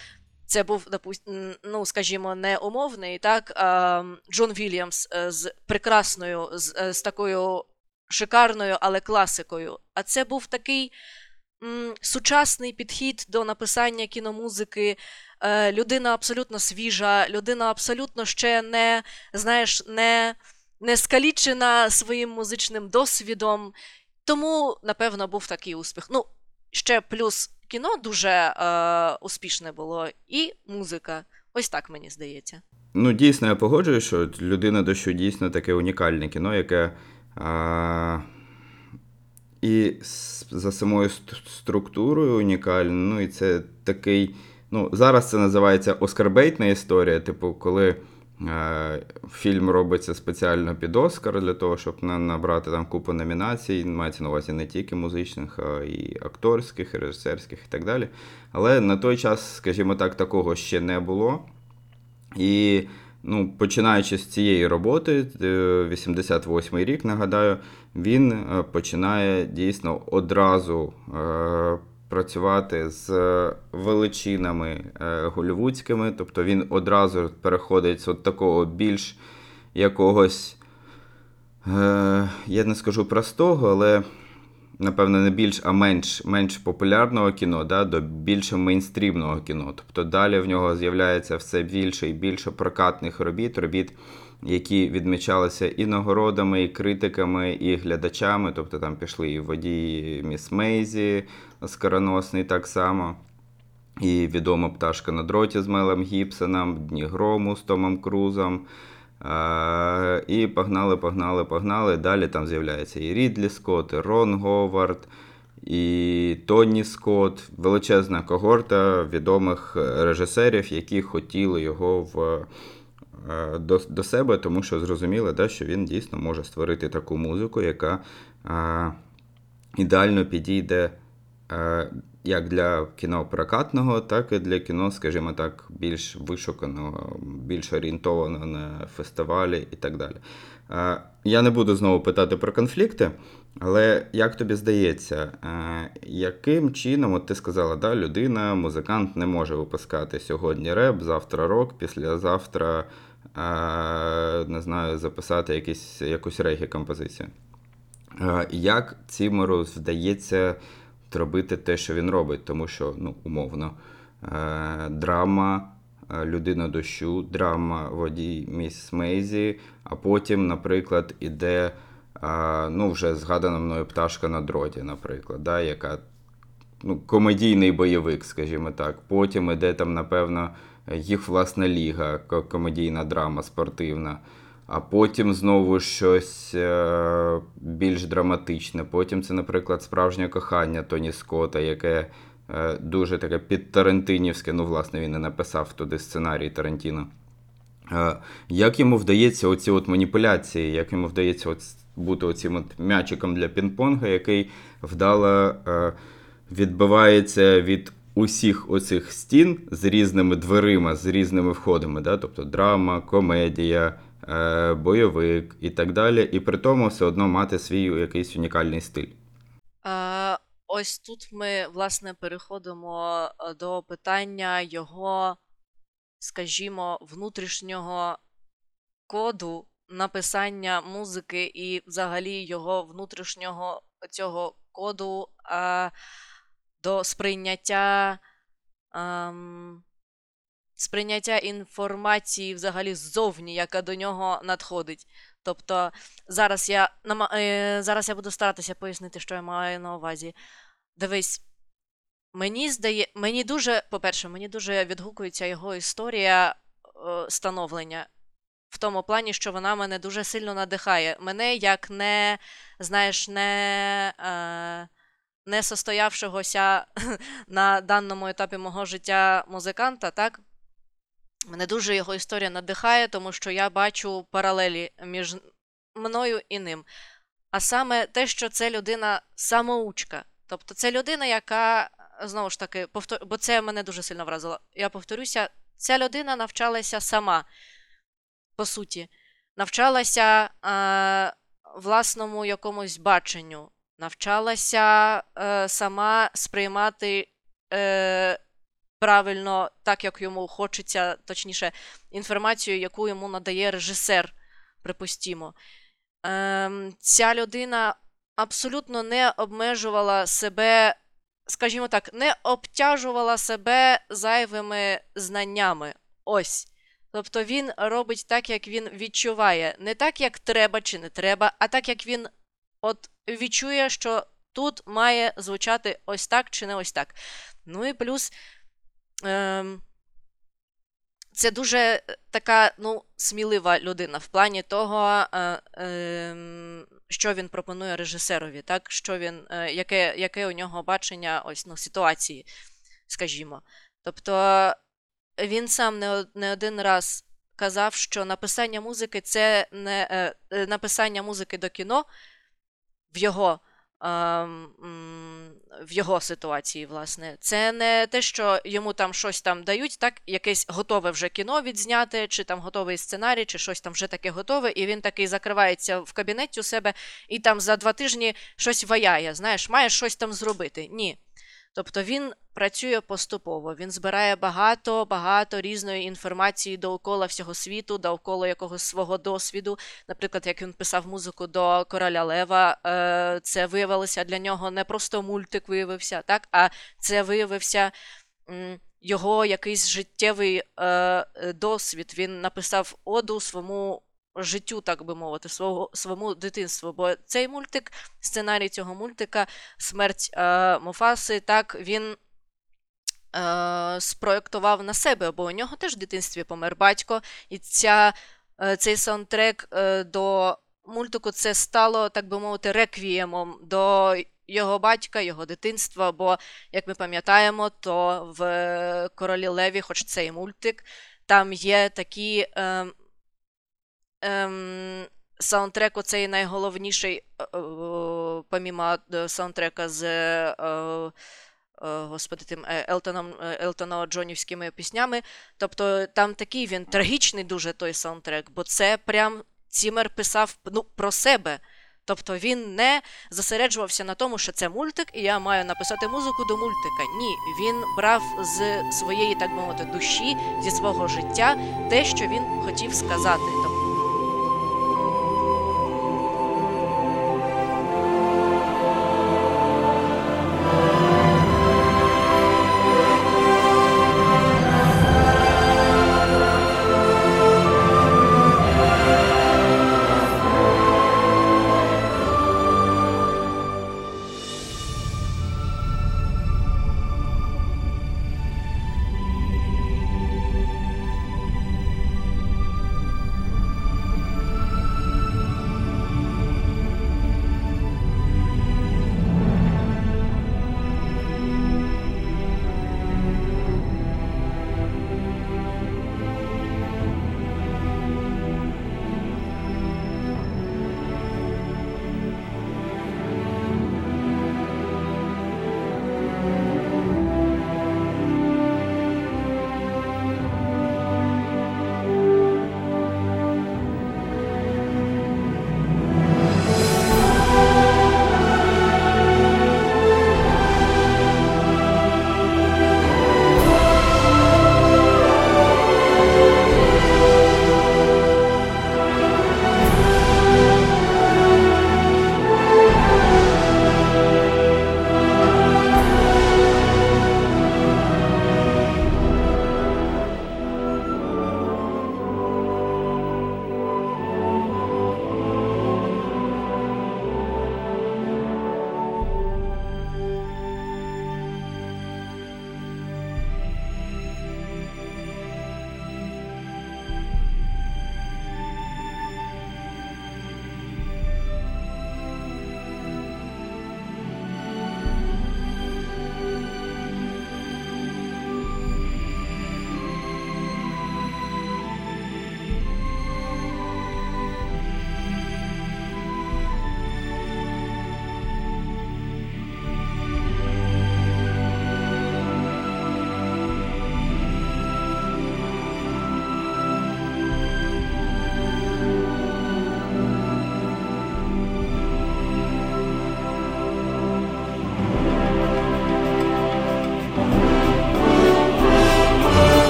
це був, ну, скажімо, не умовний, так, Джон Вільямс е, з прекрасною, з, е, з такою шикарною, але класикою. А це був такий м, сучасний підхід до написання кіномузики. Е, людина абсолютно свіжа, людина абсолютно ще не, знаєш, не, не скалічена своїм музичним досвідом. Тому, напевно, був такий успіх. Ну, ще плюс кіно дуже е, успішне було, і музика Ось так мені здається. Ну, дійсно, я погоджуюсь, що людина дощу дійсно таке унікальне кіно, яке а, і за самою структурою унікальне. Ну, і це такий. Ну, зараз це називається оскарбейтна історія, типу, коли е, фільм робиться спеціально під Оскар для того, щоб набрати там купу номінацій. Мається на увазі не тільки музичних, а і акторських, і режисерських і так далі. Але на той час, скажімо так, такого ще не було. І ну, починаючи з цієї роботи, е, 88-й рік, нагадаю, він е, починає дійсно одразу е, працювати з величинами е, голівудськими, тобто він одразу переходить з от такого більш якогось, е, я не скажу простого, але напевно, не більш, а менш, менш популярного кіно, да, до більш мейнстрімного кіно. Тобто далі в нього з'являється все більше і більше прокатних робіт, робіт, які відмічалися і нагородами, і критиками, і глядачами. Тобто там пішли і водії Міс Мейзі, скороносний так само. І відома пташка на дроті з Мелом Гібсоном, Дні грому з Томом Крузом. Е, і погнали, погнали, погнали. Далі там з'являється і Рідлі Скотт, і Рон Говард, і Тоні Скотт. Величезна когорта відомих режисерів, які хотіли його в, е, до, до себе, тому що зрозуміли, да, що він дійсно може створити таку музику, яка е, ідеально підійде е, як для кіно прокатного, так і для кіно, скажімо так, більш вишуканого, більш орієнтованого на фестивалі і так далі. Е, Я не буду знову питати про конфлікти, але як тобі здається, е, яким чином, от ти сказала, да, людина, музикант не може випускати сьогодні реп, завтра рок, післязавтра, е, не знаю, записати якісь, якусь регі композицію. Е, Як Цімеру вдається робити те, що він робить, тому що, ну, умовно, е, драма е, Людина дощу, драма водій Міс Мейзі, а потім, наприклад, іде е, ну, вже згадана мною пташка на дроті, наприклад, да, яка ну, комедійний бойовик, скажімо так. Потім іде там, напевно, їх власна ліга, комедійна драма спортивна. А потім знову щось е, більш драматичне. Потім це, наприклад, справжнє кохання Тоні Скотта, яке е, дуже таке підтарантинівське. Ну, власне, він і написав туди сценарій Тарантіно. Е, як йому вдається оці от маніпуляції, як йому вдається от бути оцим от м'ячиком для пінг-понга, який вдало відбивається від усіх оцих стін з різними дверима, з різними входами, да? тобто драма, комедія, бойовик і так далі, і при тому все одно мати свій якийсь унікальний стиль. Е, ось тут ми, власне, переходимо е, до питання його, скажімо, внутрішнього коду написання музики і взагалі його внутрішнього цього коду е, до сприйняття. ем, Сприйняття інформації взагалі ззовні, яка до нього надходить. Тобто зараз я, е, зараз я буду старатися пояснити, що я маю на увазі. Дивись, мені здає, мені дуже, по-перше, мені дуже відгукується його історія е, становлення. В тому плані, що вона мене дуже сильно надихає. Мене як не, знаєш, не, е, не состоявшогося на даному етапі мого життя музиканта, так? Мене дуже його історія надихає, тому що я бачу паралелі між мною і ним. А саме те, що це людина самоучка. Тобто це людина, яка, знову ж таки, повтор... бо це мене дуже сильно вразило. Я повторюся, ця людина навчалася сама, по суті, навчалася е, власному якомусь баченню, навчалася е, сама сприймати е, правильно, так як йому хочеться, точніше, інформацію, яку йому надає режисер, припустімо. Ем, ця людина абсолютно не обмежувала себе, скажімо так, не обтяжувала себе зайвими знаннями. Ось. Тобто він робить так, як він відчуває. Не так, як треба чи не треба, а так, як він от відчує, що тут має звучати ось так чи не ось так. Ну і плюс. Ем, це дуже е, така ну, смілива людина в плані того, е, ем, що він пропонує режисерові, так? що він, е, яке, яке у нього бачення ось, ну, ситуації, скажімо. Тобто він сам не, не один раз казав, що написання музики це не написання музики до кіно в його. ем, В його ситуації, власне, це не те, що йому там щось там дають, так, якесь готове вже кіно відзняти, чи там готовий сценарій, чи щось там вже таке готове, і він такий закривається в кабінеті у себе і там за два тижні щось ваяє, знаєш, має щось там зробити. Ні. Тобто він працює поступово, він збирає багато, багато різної інформації довкола всього світу, довкола якогось свого досвіду. Наприклад, як він писав музику до Короля Лева, е, це виявилося для нього не просто мультик виявився, так, а це виявився його якийсь життєвий е, е, досвід. Він написав оду своєму життю, так би мовити, свого, своєму дитинству. Бо цей мультик, сценарій цього мультика, смерть е, Мофаси, так, він. Е, спроєктував на себе, бо у нього теж в дитинстві помер батько, і ця, е, цей саундтрек е, до мультику це стало, так би мовити, реквіємом до його батька, його дитинства. Бо, як ми пам'ятаємо, то в Королі Леві, хоч це і мультик, там є такі. Ем, саундтрек оцей найголовніший, е, е, помімо е, саундтрека з. Е, Господи, тим Елтоном, Елтоно Джонівськими піснями. Тобто там такий він трагічний дуже той саундтрек, бо це прям Цімер писав ну, про себе. Тобто він не зосереджувався на тому, що це мультик, і я маю написати музику до мультика. Ні, він брав з своєї, так би мовити, душі, зі свого життя те, що він хотів сказати. Тобто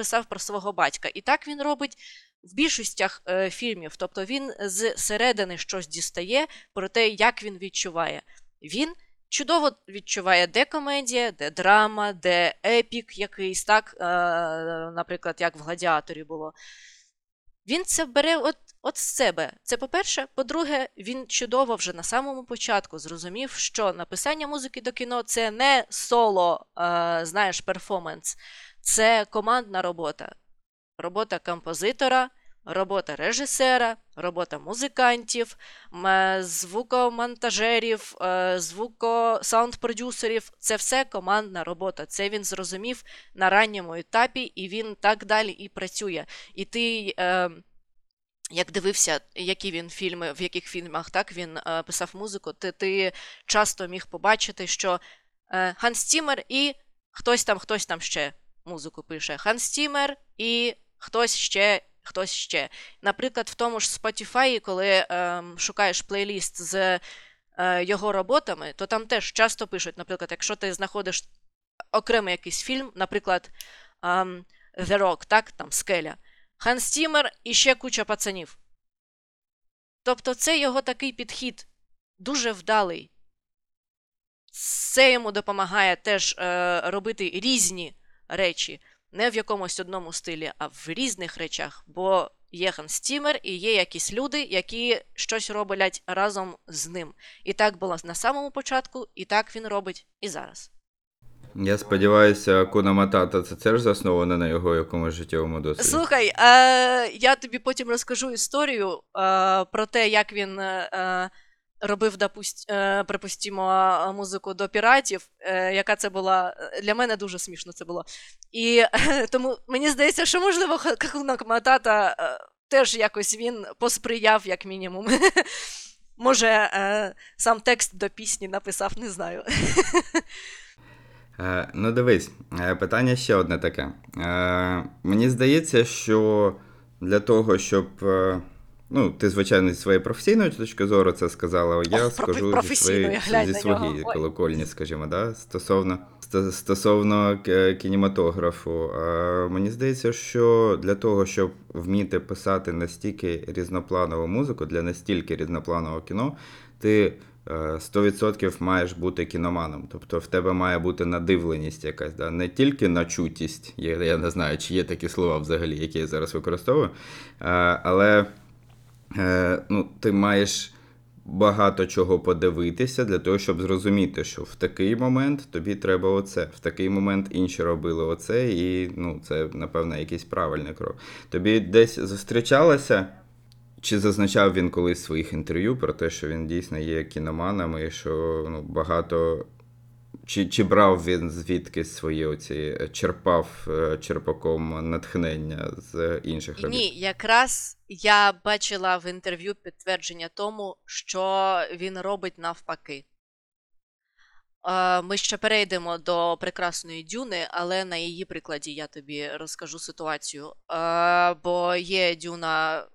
писав про свого батька. І так він робить в більшостях е, фільмів. Тобто він з середини щось дістає про те, як він відчуває. Він чудово відчуває, де комедія, де драма, де епік якийсь, так, е, наприклад, як в Гладіаторі було. Він це бере от, от з себе. Це по-перше. По-друге, він чудово вже на самому початку зрозумів, що написання музики до кіно це не соло, е, знаєш, перформанс, це командна робота. Робота композитора, робота режисера, робота музикантів, е, звукомонтажерів, е, звуко саунд-продюсерів. Це все командна робота. Це він зрозумів на ранньому етапі, і він так далі і працює. І ти. Е, як дивився, які він фільми, в яких фільмах так він е, писав музику, ти, ти часто міг побачити, що е, Ханс Ціммер і хтось там, хтось там ще музику пише. Ханс Ціммер і хтось ще, хтось ще. Наприклад, в тому ж Spotify, коли е, шукаєш плейліст з е, його роботами, то там теж часто пишуть, наприклад, якщо ти знаходиш окремий якийсь фільм, наприклад, ем, The Rock, так, там скеля. Ханс Ціммер і ще куча пацанів. Тобто це його такий підхід дуже вдалий. Це йому допомагає теж е, робити різні речі, не в якомусь одному стилі, а в різних речах. Бо є Ханс Тімер і є якісь люди, які щось роблять разом з ним. І так було на самому початку, і так він робить і зараз. Я сподіваюся, Куна Матата це теж засновано на його якомусь життєвому досвіді. Слухай, е, я тобі потім розкажу історію е, про те, як він е, е, робив, допусть, е, припустімо, музику до піратів, е, яка це була. Для мене дуже смішно це було. І е, тому мені здається, що можливо Хакуна Матата е, теж якось він посприяв, як мінімум. Може, е, сам текст до пісні написав, не знаю. Е, ну, дивись, е, питання ще одне таке. Е, мені здається, що для того, щоб. Е, Ну, ти, звичайно, зі своєї професійної точки зору це сказала, я профі- скажу зі своєї, зі своєї. Колокольні, скажімо, да? стосовно, стосовно кінематографу. Е, мені здається, що для того, щоб вміти писати настільки різнопланову музику, для настільки різнопланового кіно, ти е, 100% маєш бути кіноманом. Тобто в тебе має бути надивленість якась, да? не тільки начутість. Я, я не знаю, чи є такі слова взагалі, які я зараз використовую. Е, але е, ну, ти маєш багато чого подивитися для того, щоб зрозуміти, що в такий момент тобі треба оце, в такий момент інші робили оце, і ну, це, напевно, якийсь правильний крок. Тобі десь зустрічалося. Чи зазначав він колись в своїх інтерв'ю про те, що він дійсно є кіноманом і що ну, багато. Чи, чи брав він звідки свої оці е, черпав е, черпаком натхнення з інших робіт? Ні, якраз я бачила в інтерв'ю підтвердження тому, що він робить навпаки. Е, Ми ще перейдемо до прекрасної дюни, але на її прикладі я тобі розкажу ситуацію. Е, Бо є дюна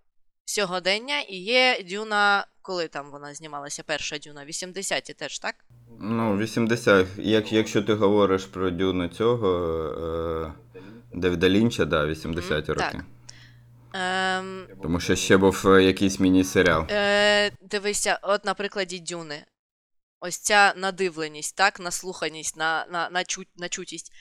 сьогодення і є дюна, коли там вона знімалася, перша дюна, 80-ті теж, так? Ну, 80. Як, якщо ти говориш про дюну цього е, Девіда Лінча, да, 80-ті роки. так. Ем, Тому що ще був е, якийсь міні-серіал. Е, дивися, от на прикладі Дюни. Ось ця надивленість, так, наслуханість, на, на, на, чу, на чутість.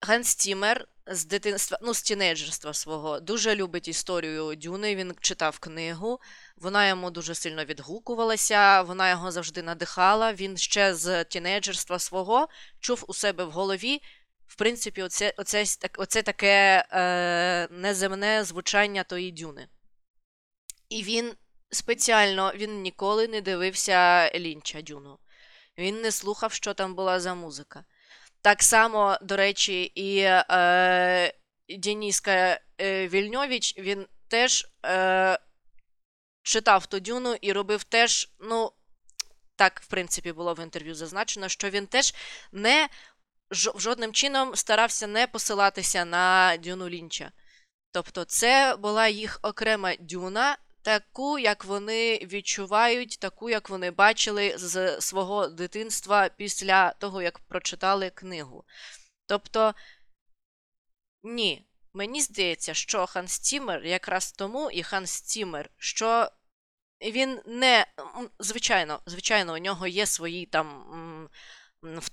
Ганс Тімер з дитинства, ну, з тінейджерства свого, дуже любить історію Дюни. Він читав книгу, вона йому дуже сильно відгукувалася, вона його завжди надихала. Він ще з тінейджерства свого чув у себе в голові. В принципі, оце, оце, оце таке е, неземне звучання тої дюни. І він спеціально він ніколи не дивився Лінча Дюну. Він не слухав, що там була за музика. Так само, до речі, і е, Дініска е, Вільньович, він теж е, читав ту дюну і робив теж, ну, так, в принципі, було в інтерв'ю зазначено, що він теж не жодним чином старався не посилатися на дюну Лінча. Тобто, це була їх окрема дюна, таку, як вони відчувають, таку, як вони бачили з свого дитинства після того, як прочитали книгу. Тобто, ні, мені здається, що Ханс Ціммер якраз тому і Ханс Ціммер, що він не. Звичайно, звичайно, у нього є свої там.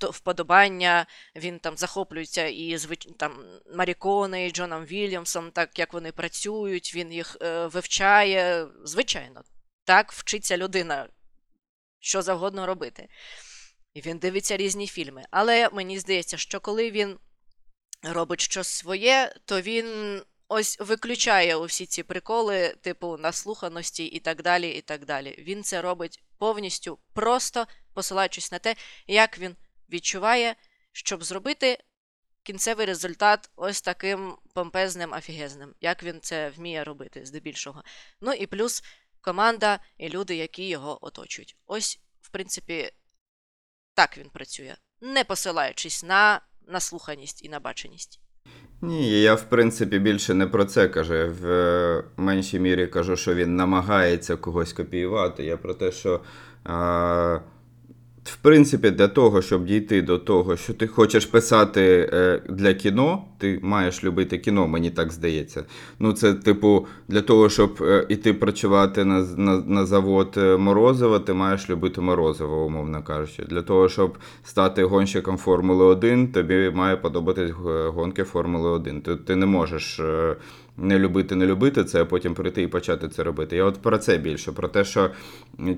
Вподобання, він там захоплюється і там Марікони, і Джоном Вільямсом, так як вони працюють, він їх е, вивчає. Звичайно, так вчиться людина, що завгодно робити. І він дивиться різні фільми. Але мені здається, що коли він робить щось своє, то він ось виключає усі ці приколи, типу наслуханості і так далі. і так далі. Він це робить повністю просто посилаючись на те, як він відчуває, щоб зробити кінцевий результат ось таким помпезним, афігезним, як він це вміє робити здебільшого. Ну і плюс команда і люди, які його оточують. Ось, в принципі, так він працює, не посилаючись на наслуханість і на баченість. Ні, я в принципі більше не про це кажу. В е, меншій мірі кажу, що він намагається когось копіювати. Я про те, що в принципі для того, щоб дійти до того, що ти хочеш писати е, для кіно, ти маєш любити кіно, мені так здається. Ну, це, типу, для того, щоб е, іти працювати на, на, на завод е, Морозова, ти маєш любити Морозова, умовно кажучи. Для того, щоб стати гонщиком Формули 1, тобі має подобатись гонки Формули 1. Ти, ти не можеш не любити, не любити це, а потім прийти і почати це робити. Я от про це більше, про те, що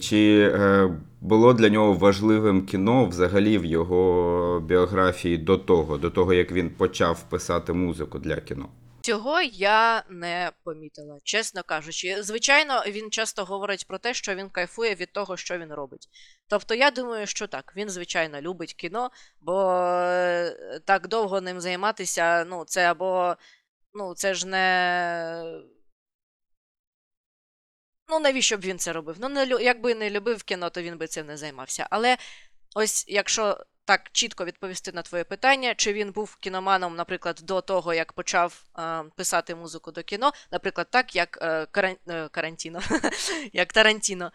чи е, було для нього важливим кіно взагалі в його біографії до того, до того, як він почав писати музику для кіно. Цього я не помітила, чесно кажучи. Звичайно, він часто говорить про те, що він кайфує від того, що він робить. Тобто, я думаю, що так, він звичайно любить кіно, бо е, так довго ним займатися, ну, це або. Ну, це ж не. Ну, навіщо б він це робив? Ну, не, якби не любив кіно, то він би цим не займався. Але ось якщо так чітко відповісти на твоє питання, чи він був кіноманом, наприклад, до того, як почав е, писати музику до кіно, наприклад, так, як е, Каран... е, Карантіно, як Тарантіно.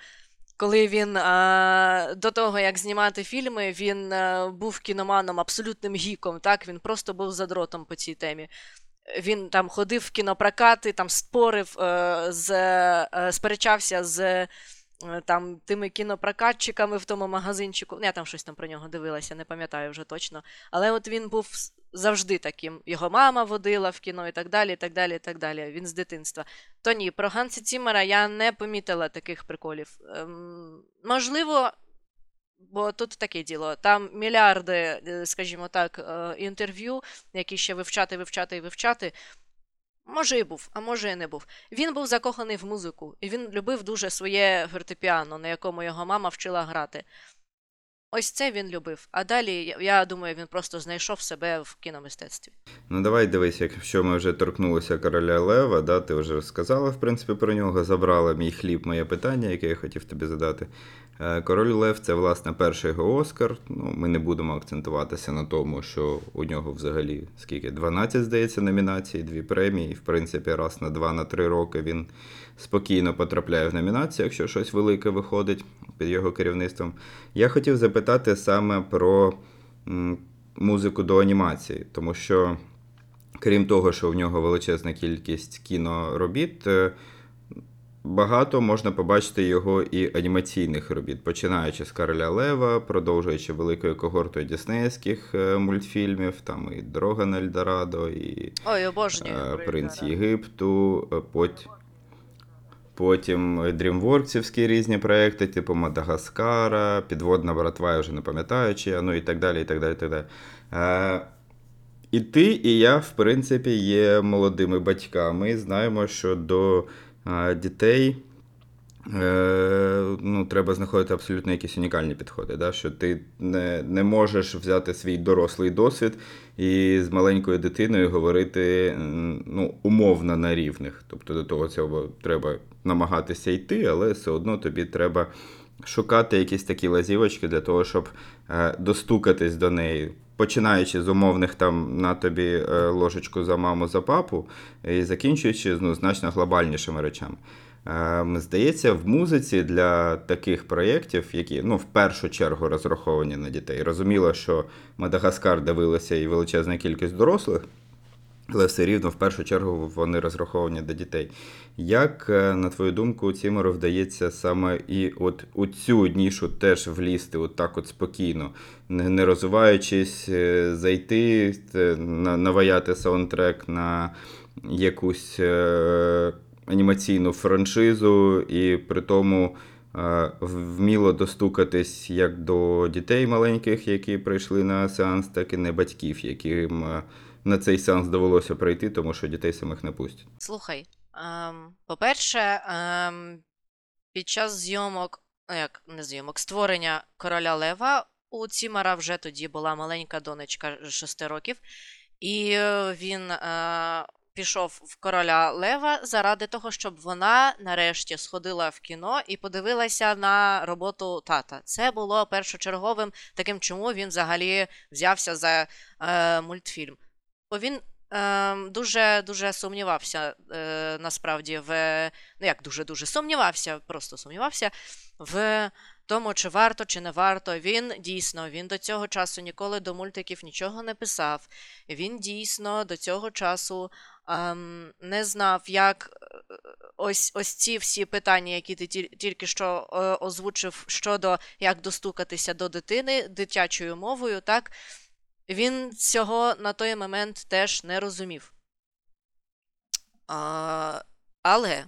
Коли він е, до того, як знімати фільми, він е, був кіноманом, абсолютним гіком, так, він просто був задротом по цій темі. Він там ходив в кінопрокати, там спорив, е, з, е, сперечався з е, там тими кінопрокатчиками в тому магазинчику. Ну, Я там щось там про нього дивилася, не пам'ятаю вже точно. Але от він був завжди таким. Його мама водила в кіно і так далі, і так далі, і так далі. Він з дитинства. То ні, про Ганса Цімера я не помітила таких приколів. Ем, можливо, бо тут таке діло. Там мільярди, е, скажімо так, е, інтерв'ю, які ще вивчати, вивчати і вивчати. Може, і був, а може, і не був. Він був закоханий в музику, і він любив дуже своє фортепіано, на якому його мама вчила грати. Ось це він любив. А далі, я- думаю, він просто знайшов себе в кіномистецтві. Ну давай дивись, якщо ми вже торкнулися короля Лева, да, ти вже сказала, в принципі, про нього, забрала мій хліб, моє питання, яке я хотів тобі задати. Е, Король Лев це, власне, перший його Оскар. Ну, ми не будемо акцентуватися на тому, що у нього взагалі скільки? 12, здається, номінацій, дві премії. В принципі, раз на два, на три роки він спокійно потрапляє в номінацію, якщо щось велике виходить під його керівництвом. Я хотів запитати саме про музику до анімації, тому що. Крім того, що в нього величезна кількість кіноробіт, е, багато можна побачити його і анімаційних робіт, починаючи з Короля Лева, продовжуючи великою когортою діснеївських е, мультфільмів, там і Дорога на Ельдорадо, і Ой, обожнюю. е, Принц Єгипту, е, пот- потім DreamWorksівські різні проекти, типу Мадагаскара, Підводна братва, я вже не пам'ятаю, чи, ну і так далі. і так далі, і так далі. Е, і ти, і я, в принципі, є молодими батьками. Знаємо, що до а, дітей е, ну, треба знаходити абсолютно якісь унікальні підходи. Да? Що ти не, не можеш взяти свій дорослий досвід і з маленькою дитиною говорити ну, умовно на рівних. Тобто до того цього треба намагатися йти, але все одно тобі треба шукати якісь такі лазівочки для того, щоб е, достукатись до неї. Починаючи з умовних там на тобі е, ложечку за маму, за папу, і закінчуючи ну, значно глобальнішими речами. Е, Здається, в музиці для таких проєктів, які ну, в першу чергу розраховані на дітей, розуміло, що Мадагаскар дивилася і величезна кількість дорослих. але все рівно в першу чергу вони розраховані до дітей. Як, е, на твою думку, Тімору вдається саме і от у цю нішу теж влізти, от так от спокійно, не, розвиваючись, е, зайти, е, наваяти саундтрек на якусь анімаційну франшизу, і при тому е, вміло достукатись як до дітей маленьких, які прийшли на сеанс, так і не батьків, яким е, на цей сеанс довелося прийти, тому що дітей самих не пустять. Слухай, ем, по-перше, ем, під час зйомок, ну як не зйомок, створення короля Лева у Цімара вже тоді була маленька донечка 6 років, і е, він пішов в короля Лева заради того, щоб вона нарешті сходила в кіно і подивилася на роботу тата. Це було першочерговим таким, чому він взагалі взявся за е, мультфільм. Бо він Ем, дуже дуже сумнівався е, насправді в ну як дуже дуже сумнівався, просто сумнівався в тому, чи варто, чи не варто. Він дійсно він до цього часу ніколи до мультиків нічого не писав. Він дійсно до цього часу не знав, як е, ось ось ці всі питання, які ти тільки що е, озвучив щодо як достукатися до дитини дитячою мовою, так він цього на той момент теж не розумів. А, але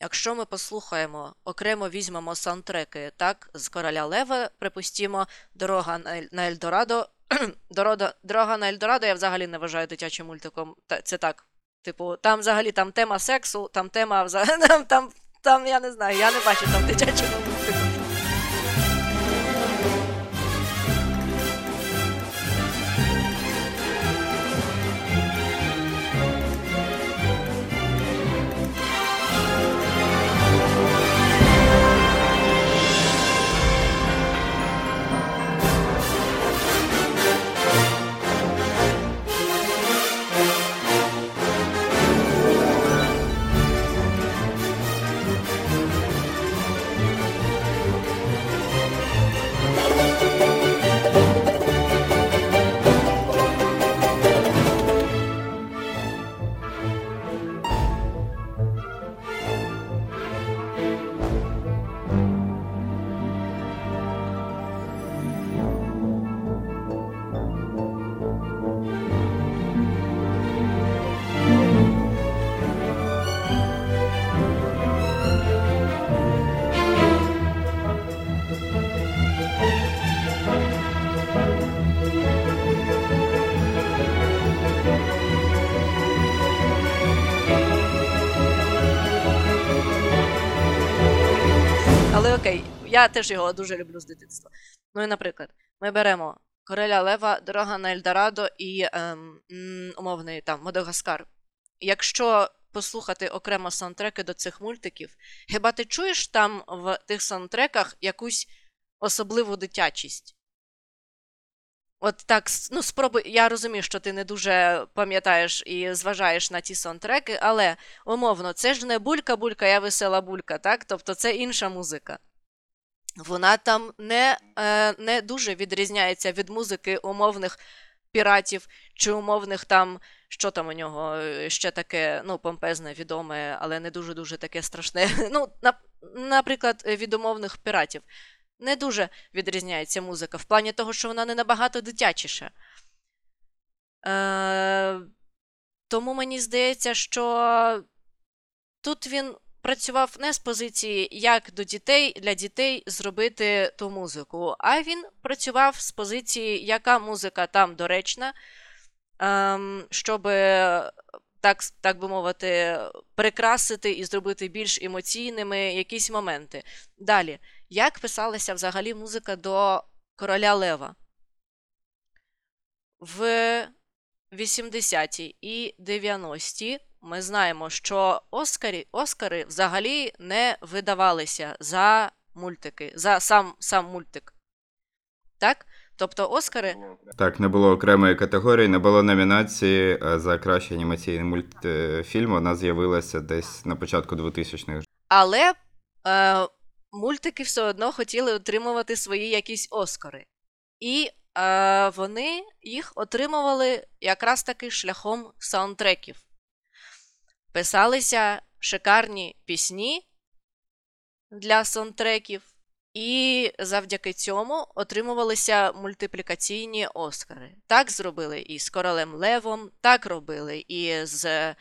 якщо ми послухаємо, окремо візьмемо саундтреки, так, з короля Лева, припустімо, дорога на Ельдорадо. Дорога, дорога на Ельдорадо я взагалі не вважаю дитячим мультиком. Це так. Типу, там взагалі там тема сексу, там тема. Там, там, там я не знаю, я не бачу там дитячого мультику. Я теж його дуже люблю з дитинства. Ну і, наприклад, ми беремо Короля Лева, Дорога на Ельдорадо і ем, умовний там Мадагаскар. Якщо послухати окремо саундтреки до цих мультиків, хіба ти чуєш там в тих саундтреках якусь особливу дитячість? От так, ну спробуй. Я розумію, що ти не дуже пам'ятаєш і зважаєш на ті саундтреки, але умовно, це ж не булька-булька, я весела булька, так? Тобто це інша музика. Вона там не, е, не дуже відрізняється від музики умовних піратів чи умовних там, що там у нього е, ще таке, ну, помпезне, відоме, але не дуже-дуже таке страшне. Ну, на, наприклад, е, від умовних піратів. Не дуже відрізняється музика в плані того, що вона не набагато дитячіша. Е, тому мені здається, що тут він працював не з позиції, як до дітей для дітей зробити ту музику, а він працював з позиції, яка музика там доречна, ем, щоб, так, так би мовити, прикрасити і зробити більш емоційними якісь моменти. Далі, як писалася взагалі музика до короля Лева? В 80-ті і 90-ті ми знаємо, що Оскарі, Оскари взагалі не видавалися за мультики, за сам, сам мультик. Так? Тобто Оскари. Так, не було окремої категорії, не було номінації е, за кращий анімаційний мультфільм. Вона з'явилася десь на початку 2000-х. Але е, мультики все одно хотіли отримувати свої якісь Оскари. І е, вони їх отримували якраз таки шляхом саундтреків. Писалися шикарні пісні для саундтреків, і завдяки цьому отримувалися мультиплікаційні Оскари. Так зробили і з Королем Левом, так робили і з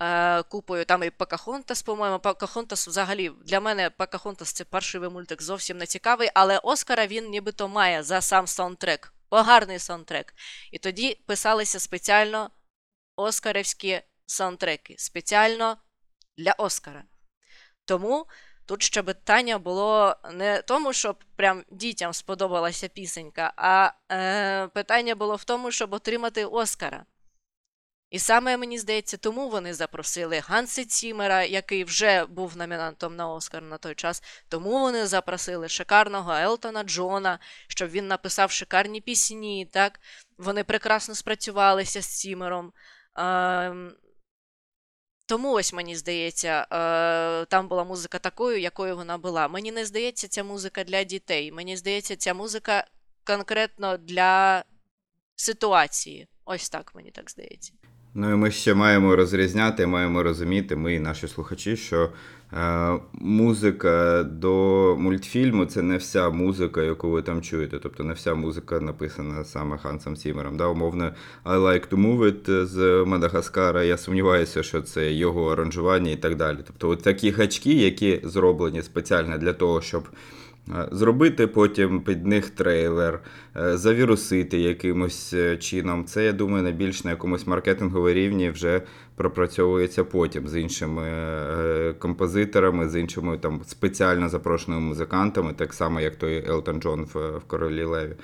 е, купою там і Покахонтас, по-моєму, Покахонтас взагалі для мене Покахонтас це паршивий мультик зовсім не цікавий, але Оскара він нібито має за сам саундтрек. Погарний саундтрек. І тоді писалися спеціально оскарівські саундтреки, спеціально для Оскара. Тому тут ще питання було не тому, щоб прям дітям сподобалася пісенька, а е, питання було в тому, щоб отримати Оскара. І саме мені здається, тому вони запросили Ганси Цімера, який вже був номінантом на Оскар на той час. Тому вони запросили шикарного Елтона Джона, щоб він написав шикарні пісні. Так? Вони прекрасно спрацювалися з Цімером. Тому ось мені здається, е, там була музика такою, якою вона була. Мені не здається, ця музика для дітей. Мені здається, ця музика конкретно для ситуації. Ось так мені так здається. Ну і ми ще маємо розрізняти, маємо розуміти, ми і наші слухачі, що музика до мультфільму це не вся музика, яку ви там чуєте. Тобто не вся музика написана саме Хансом Сімером. Да? Умовно, I like to move it з Мадагаскара. Я сумніваюся, що це його аранжування і так далі. Тобто, от такі гачки, які зроблені спеціально для того, щоб. Е, Зробити потім під них трейлер, е, завірусити якимось е, чином. Це, я думаю, на більш на якомусь маркетинговому рівні вже пропрацьовується потім з іншими композиторами, з іншими там спеціально запрошеними музикантами, так само, як той Елтон Джон в, Королі Леві.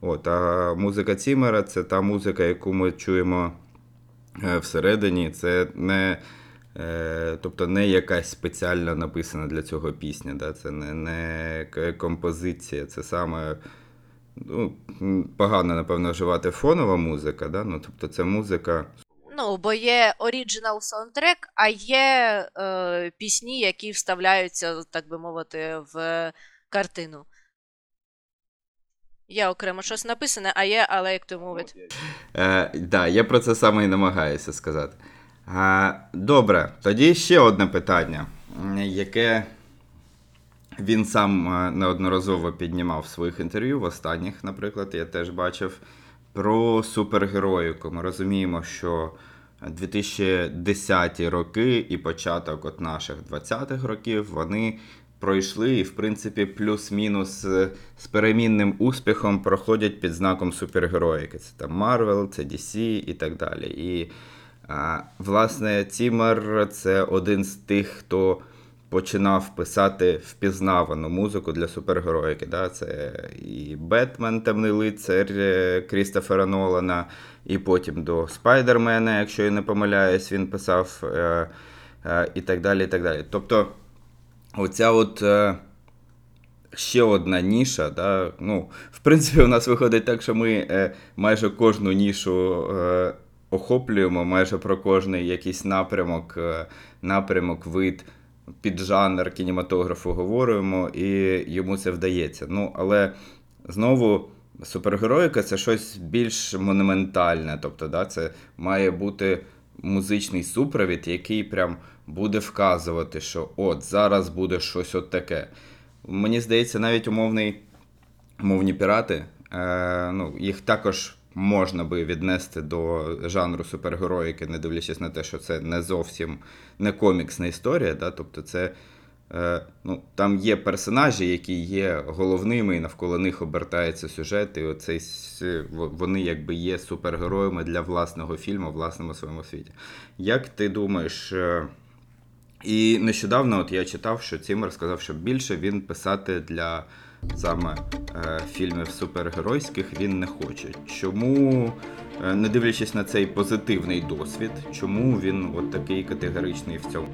От, а музика Цімера це та музика, яку ми чуємо всередині. Це не. Е, Тобто не якась спеціально написана для цього пісня, да? це не, не композиція, це саме ну, погано, напевно, вживати фонова музика, да? ну, тобто це музика. Ну, бо є оріджинал саундтрек, а є е, пісні, які вставляються, так би мовити, в картину. Є окремо щось написане, а є like to move it. Е, да, я про це саме і намагаюся сказати. Добре, тоді ще одне питання, яке він сам е, неодноразово піднімав в своїх інтерв'ю, в останніх, наприклад, я теж бачив про супергероїку. Ми розуміємо, що 2010 роки і початок от наших 20-х років вони пройшли і, в принципі, плюс-мінус е, з перемінним успіхом проходять під знаком супергероїки. Це там Marvel, це DC і так далі. І а, власне, Цімер це один з тих, хто починав писати впізнавану музику для супергероїки. Да? Це і Бетмен, Темний лицар е, Крістофера Нолана, і потім до Спайдермена, якщо я не помиляюсь, він писав е, е, і так далі. і так далі. Тобто, оця от. Ще одна ніша. Да? Ну, в принципі, у нас виходить так, що ми майже кожну нішу охоплюємо, майже про кожний якийсь напрямок, е, напрямок, вид, піджанр кінематографу говоримо, і йому це вдається. Ну, але знову. Супергероїка це щось більш монументальне, тобто, да, це має бути музичний супровід, який прям буде вказувати, що от зараз буде щось от таке. Мені здається, навіть умовний мовні пірати, е, ну, їх також можна би віднести до жанру супергероїки, не дивлячись на те, що це не зовсім не коміксна історія. Да? Тобто це, е, ну, там є персонажі, які є головними, і навколо них обертається сюжет, і оцей, вони якби є супергероями для власного фільму, власному своєму світі. Як ти думаєш? е, і нещодавно от я читав, що Цімер сказав, що більше він писати для саме е, фільмів супергеройських він не хоче. Чому, е, не дивлячись на цей позитивний досвід, чому він от такий категоричний в цьому?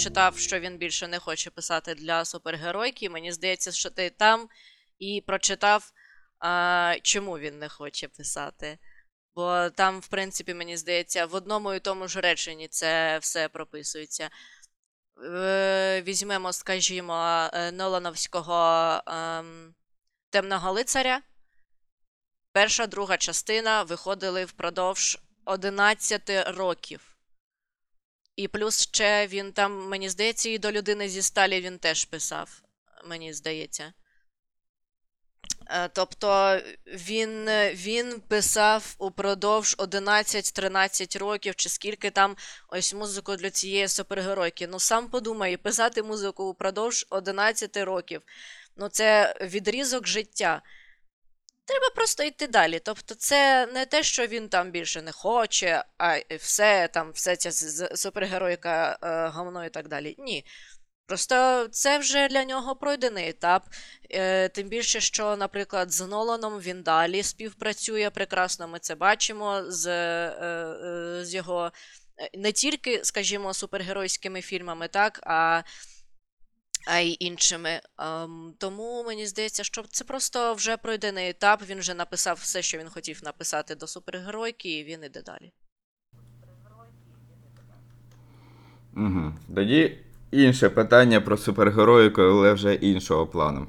Прочитав, що він більше не хоче писати для супергеройки, мені здається, що ти там і прочитав, а, чому він не хоче писати. Бо там, в принципі, мені здається, в одному і тому ж реченні це все прописується. Е, Візьмемо, скажімо, е, Нолановського ем, темного лицаря. Перша, друга частина виходили впродовж 11 років. І плюс ще він там, мені здається, і до людини зі сталі він теж писав, мені здається. Е, Тобто він, він писав упродовж 11-13 років, чи скільки там ось музику для цієї супергеройки. Ну сам подумай, писати музику упродовж 11 років. Ну, це відрізок життя. Треба просто йти далі. Тобто, це не те, що він там більше не хоче, а все там, все ця супергеройка е, говно і так далі. Ні. Просто це вже для нього пройдений етап. Е, тим більше, що, наприклад, з Ноланом він далі співпрацює прекрасно. Ми це бачимо з, е, з його не тільки, скажімо, супергеройськими фільмами, так, а, а й іншими. Ем, тому мені здається, що це просто вже пройдений етап. Він вже написав все, що він хотів написати до супергеройки, і він іде далі. Угу. Тоді інше питання про супергероїку, але вже іншого плану.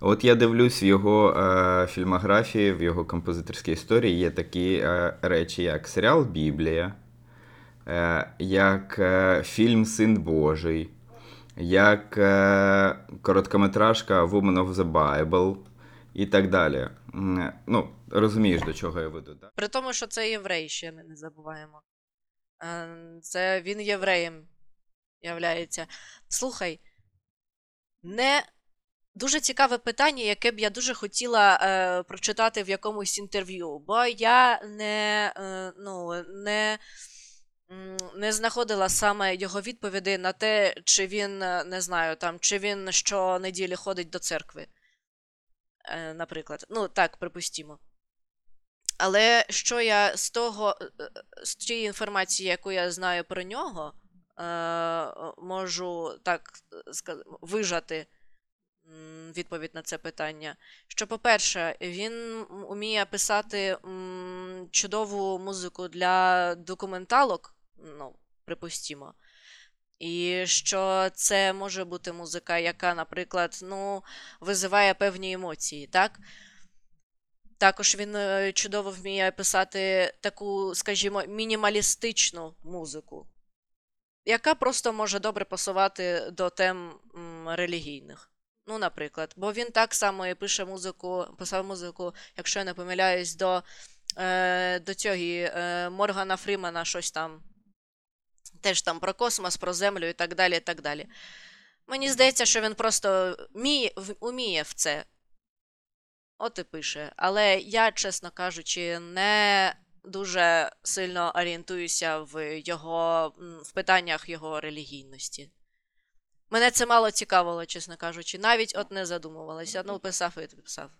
От я дивлюсь в його е, фільмографії, в його композиторській історії є такі е, речі, як серіал Біблія, е, як е, фільм Син Божий, як е, короткометражка Woman of the Bible і так далі. Ну, розумієш, до чого я веду, так? При тому, що це єврей, ще ми не забуваємо. Е, Це він євреєм являється. Слухай, не дуже цікаве питання, яке б я дуже хотіла е, прочитати в якомусь інтерв'ю, бо я не, е, ну, не, не знаходила саме його відповіді на те, чи він, е, не знаю, там, чи він щонеділі ходить до церкви. Е, наприклад. Ну, так, припустімо. Але що я з того, е, з тієї інформації, яку я знаю про нього, можу так вижати відповідь на це питання. Що, по-перше, він м, уміє писати чудову музику для документалок, ну, припустімо. І що це може бути музика, яка, наприклад, ну, визиває певні емоції, так? Також він е, чудово вміє писати таку, скажімо, мінімалістичну музику, яка просто може добре пасувати до тем релігійних. Ну, наприклад, бо він так само і пише музику, писав музику, якщо я не помиляюсь, до, е, до цього е, Моргана Фрімена щось там. Теж там про космос, про землю і так далі. і так далі. Мені здається, що він просто вміє, в- уміє в це. От і пише. Але я, чесно кажучи, не дуже сильно орієнтуюся в його в питаннях його релігійності. Мене це мало цікавило, чесно кажучи. Навіть от не задумувалася. Ну, писав і писав.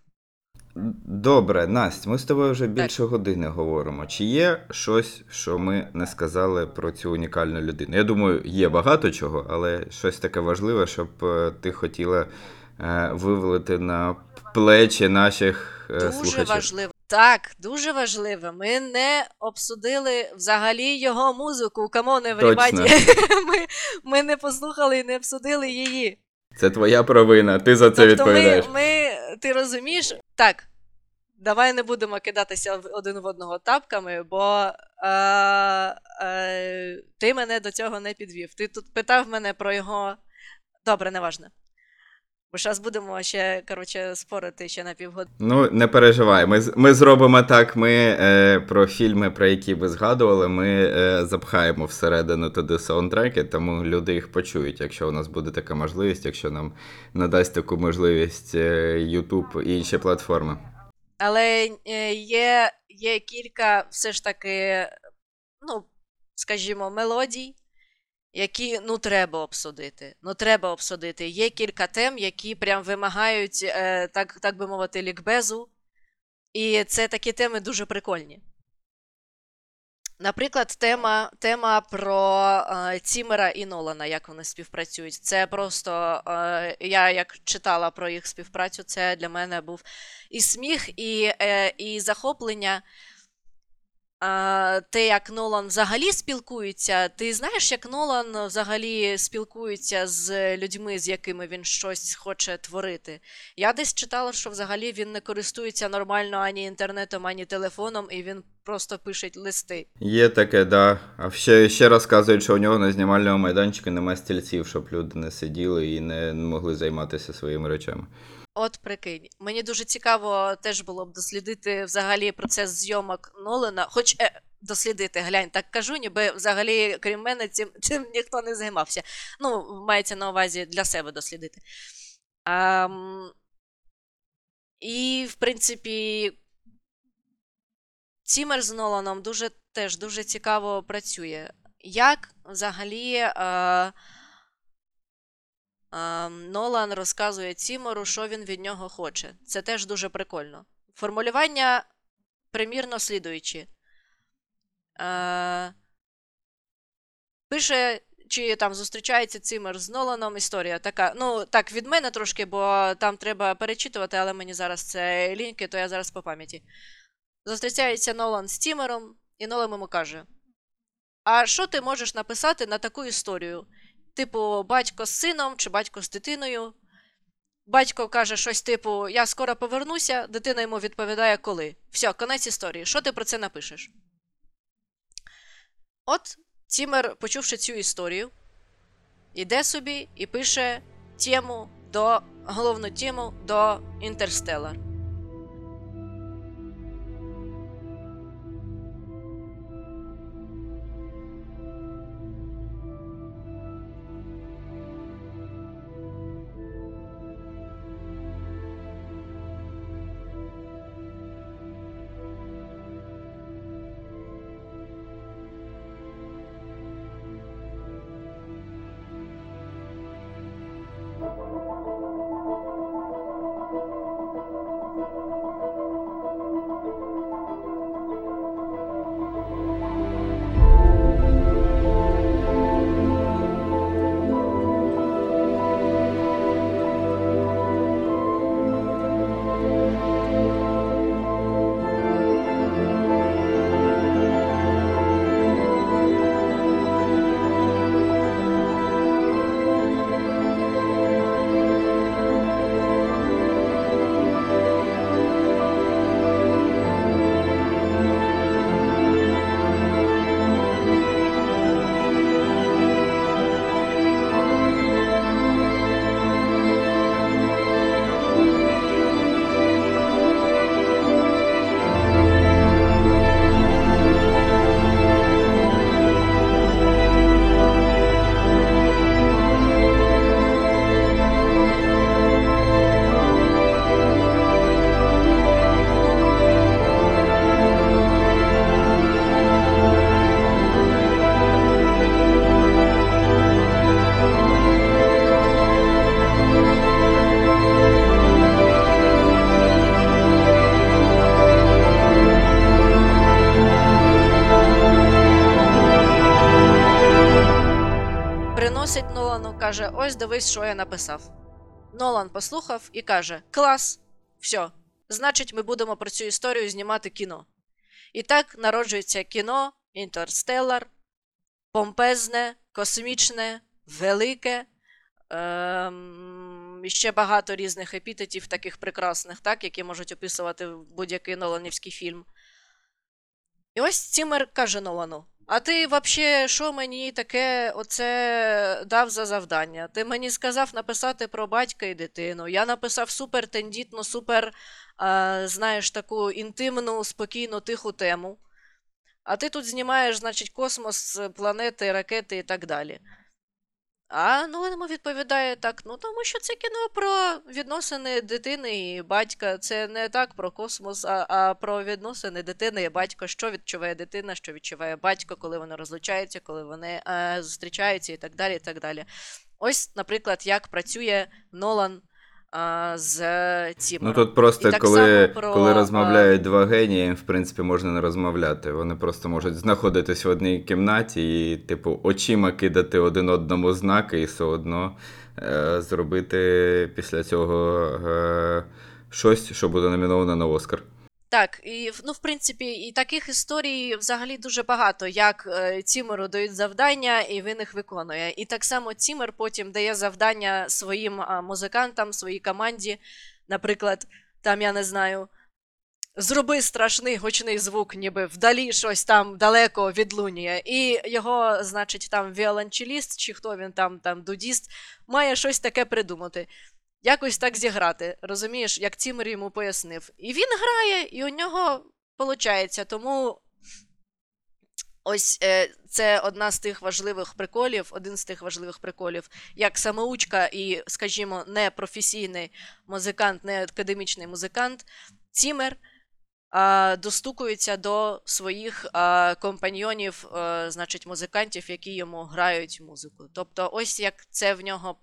Добре, Настя, ми з тобою вже більше години говоримо. Чи є щось, що ми не сказали про цю унікальну людину? Я думаю, є багато чого, але щось таке важливе, щоб е, ти хотіла е, вивалити на плечі наших е, Дуже слухачів. важливо. Так, дуже важливо. Ми не обсудили взагалі його музику. Come on, everybody. ми, ми не послухали і не обсудили її. Це твоя провина, ти за це тобто ми, відповідаєш. ми, ти розумієш? Так. Давай не будемо кидатися один в одного тапками, бо е, е, ти мене до цього не підвів. Ти тут питав мене про його. Добре, неважно. Бо зараз будемо ще, коротше, спорити ще на півгодини. Ну, не переживай. Ми, ми зробимо так. Ми е, про фільми, про які ви згадували, ми е, запхаємо всередину туди саундтреки, тому люди їх почують, якщо у нас буде така можливість, якщо нам надасть таку можливість е, YouTube і інші платформи. Але е, є, є кілька все ж таки, ну, скажімо, мелодій, які ну треба обсудити. Ну, треба обсудити. Є кілька тем, які прям вимагають, е, так, так би мовити, лікбезу. І це такі теми дуже прикольні. Наприклад, тема, тема про е, Цімера і Нолана, як вони співпрацюють. Це просто е, я як читала про їх співпрацю, це для мене був і сміх, і, е, і захоплення. Те, як Нолан взагалі спілкується. Ти знаєш, як Нолан взагалі спілкується з людьми, з якими він щось хоче творити? Я десь читала, що взагалі він не користується нормально ані інтернетом, ані телефоном, і він просто пише листи. Є таке, да. А ще, ще розказують, що у нього на знімальному майданчику немає стільців, щоб люди не сиділи і не могли займатися своїми речами. От прикинь, мені дуже цікаво теж було б дослідити взагалі процес зйомок Нолана, хоч е, дослідити, глянь, так кажу, ніби взагалі, крім мене, цим, цим ніхто не займався. Ну, мається на увазі для себе дослідити. Ам, і, в принципі, Цімер з Ноланом дуже теж дуже цікаво працює. Як взагалі. Е, Ем, Нолан розказує Цімору, що він від нього хоче. Це теж дуже прикольно. Формулювання примірно слідуючі. Е, пише, чи там зустрічається Цимер з Ноланом. Історія така. Ну, так, від мене трошки, бо там треба перечитувати, але мені зараз це ліньки, то я зараз по пам'яті. Зустрічається Нолан з Цімером, і Нолан йому каже: А що ти можеш написати на таку історію? Типу, батько з сином чи батько з дитиною. Батько каже щось типу: Я скоро повернуся, дитина йому відповідає, коли. Все, конець історії. Що ти про це напишеш? От Ціммер, почувши цю історію, іде собі і пише тему до, головну тему до Інтерстеллар. Приносить Нолану, каже: Ось дивись, що я написав. Нолан послухав і каже: Клас, все. Значить, ми будемо про цю історію знімати кіно. І так народжується кіно Інтерстеллар, помпезне, космічне, велике. Ем, ще багато різних епітетів, таких прекрасних, так, які можуть описувати будь-який Ноланівський фільм. І ось Цімер каже Нолану: А ти взагалі, що мені таке оце дав за завдання? Ти мені сказав написати про батька і дитину. Я написав супер тендітну, супер, е, знаєш, таку інтимну, спокійну, тиху тему. А ти тут знімаєш, значить, космос, планети, ракети і так далі. А Нолан йому відповідає так: ну тому що це кіно про відносини дитини і батька. Це не так про космос, а, а про відносини дитини і батька, що відчуває дитина, що відчуває батько, коли вони розлучаються, коли вони а, зустрічаються і так далі. і так далі. Ось, наприклад, як працює Нолан а, з Ну тут просто коли, про, коли розмовляють два генії, в принципі, можна не розмовляти. Вони просто можуть знаходитись в одній кімнаті і, типу, очима кидати один одному знаки і все одно е, зробити після цього е, щось, що буде номіновано на Оскар. Так, і ну, в принципі, і таких історій взагалі дуже багато, як е, Тімеру дають завдання, і він їх виконує. І так само Тімер потім дає завдання своїм а, музикантам, своїй команді. Наприклад, там я не знаю. Зроби страшний гучний звук, ніби вдалі щось там далеко відлунює. І його, значить, там віолончеліст, чи хто він там, там дудіст, має щось таке придумати якось так зіграти. Розумієш, як Тімер йому пояснив. І він грає, і у нього виходить. Тому ось е, це одна з тих важливих приколів, один з тих важливих приколів, як самоучка і, скажімо, не професійний музикант, не академічний музикант, Тімер. Достукується до своїх компаньйонів, значить, музикантів, які йому грають музику. Тобто, ось як це в нього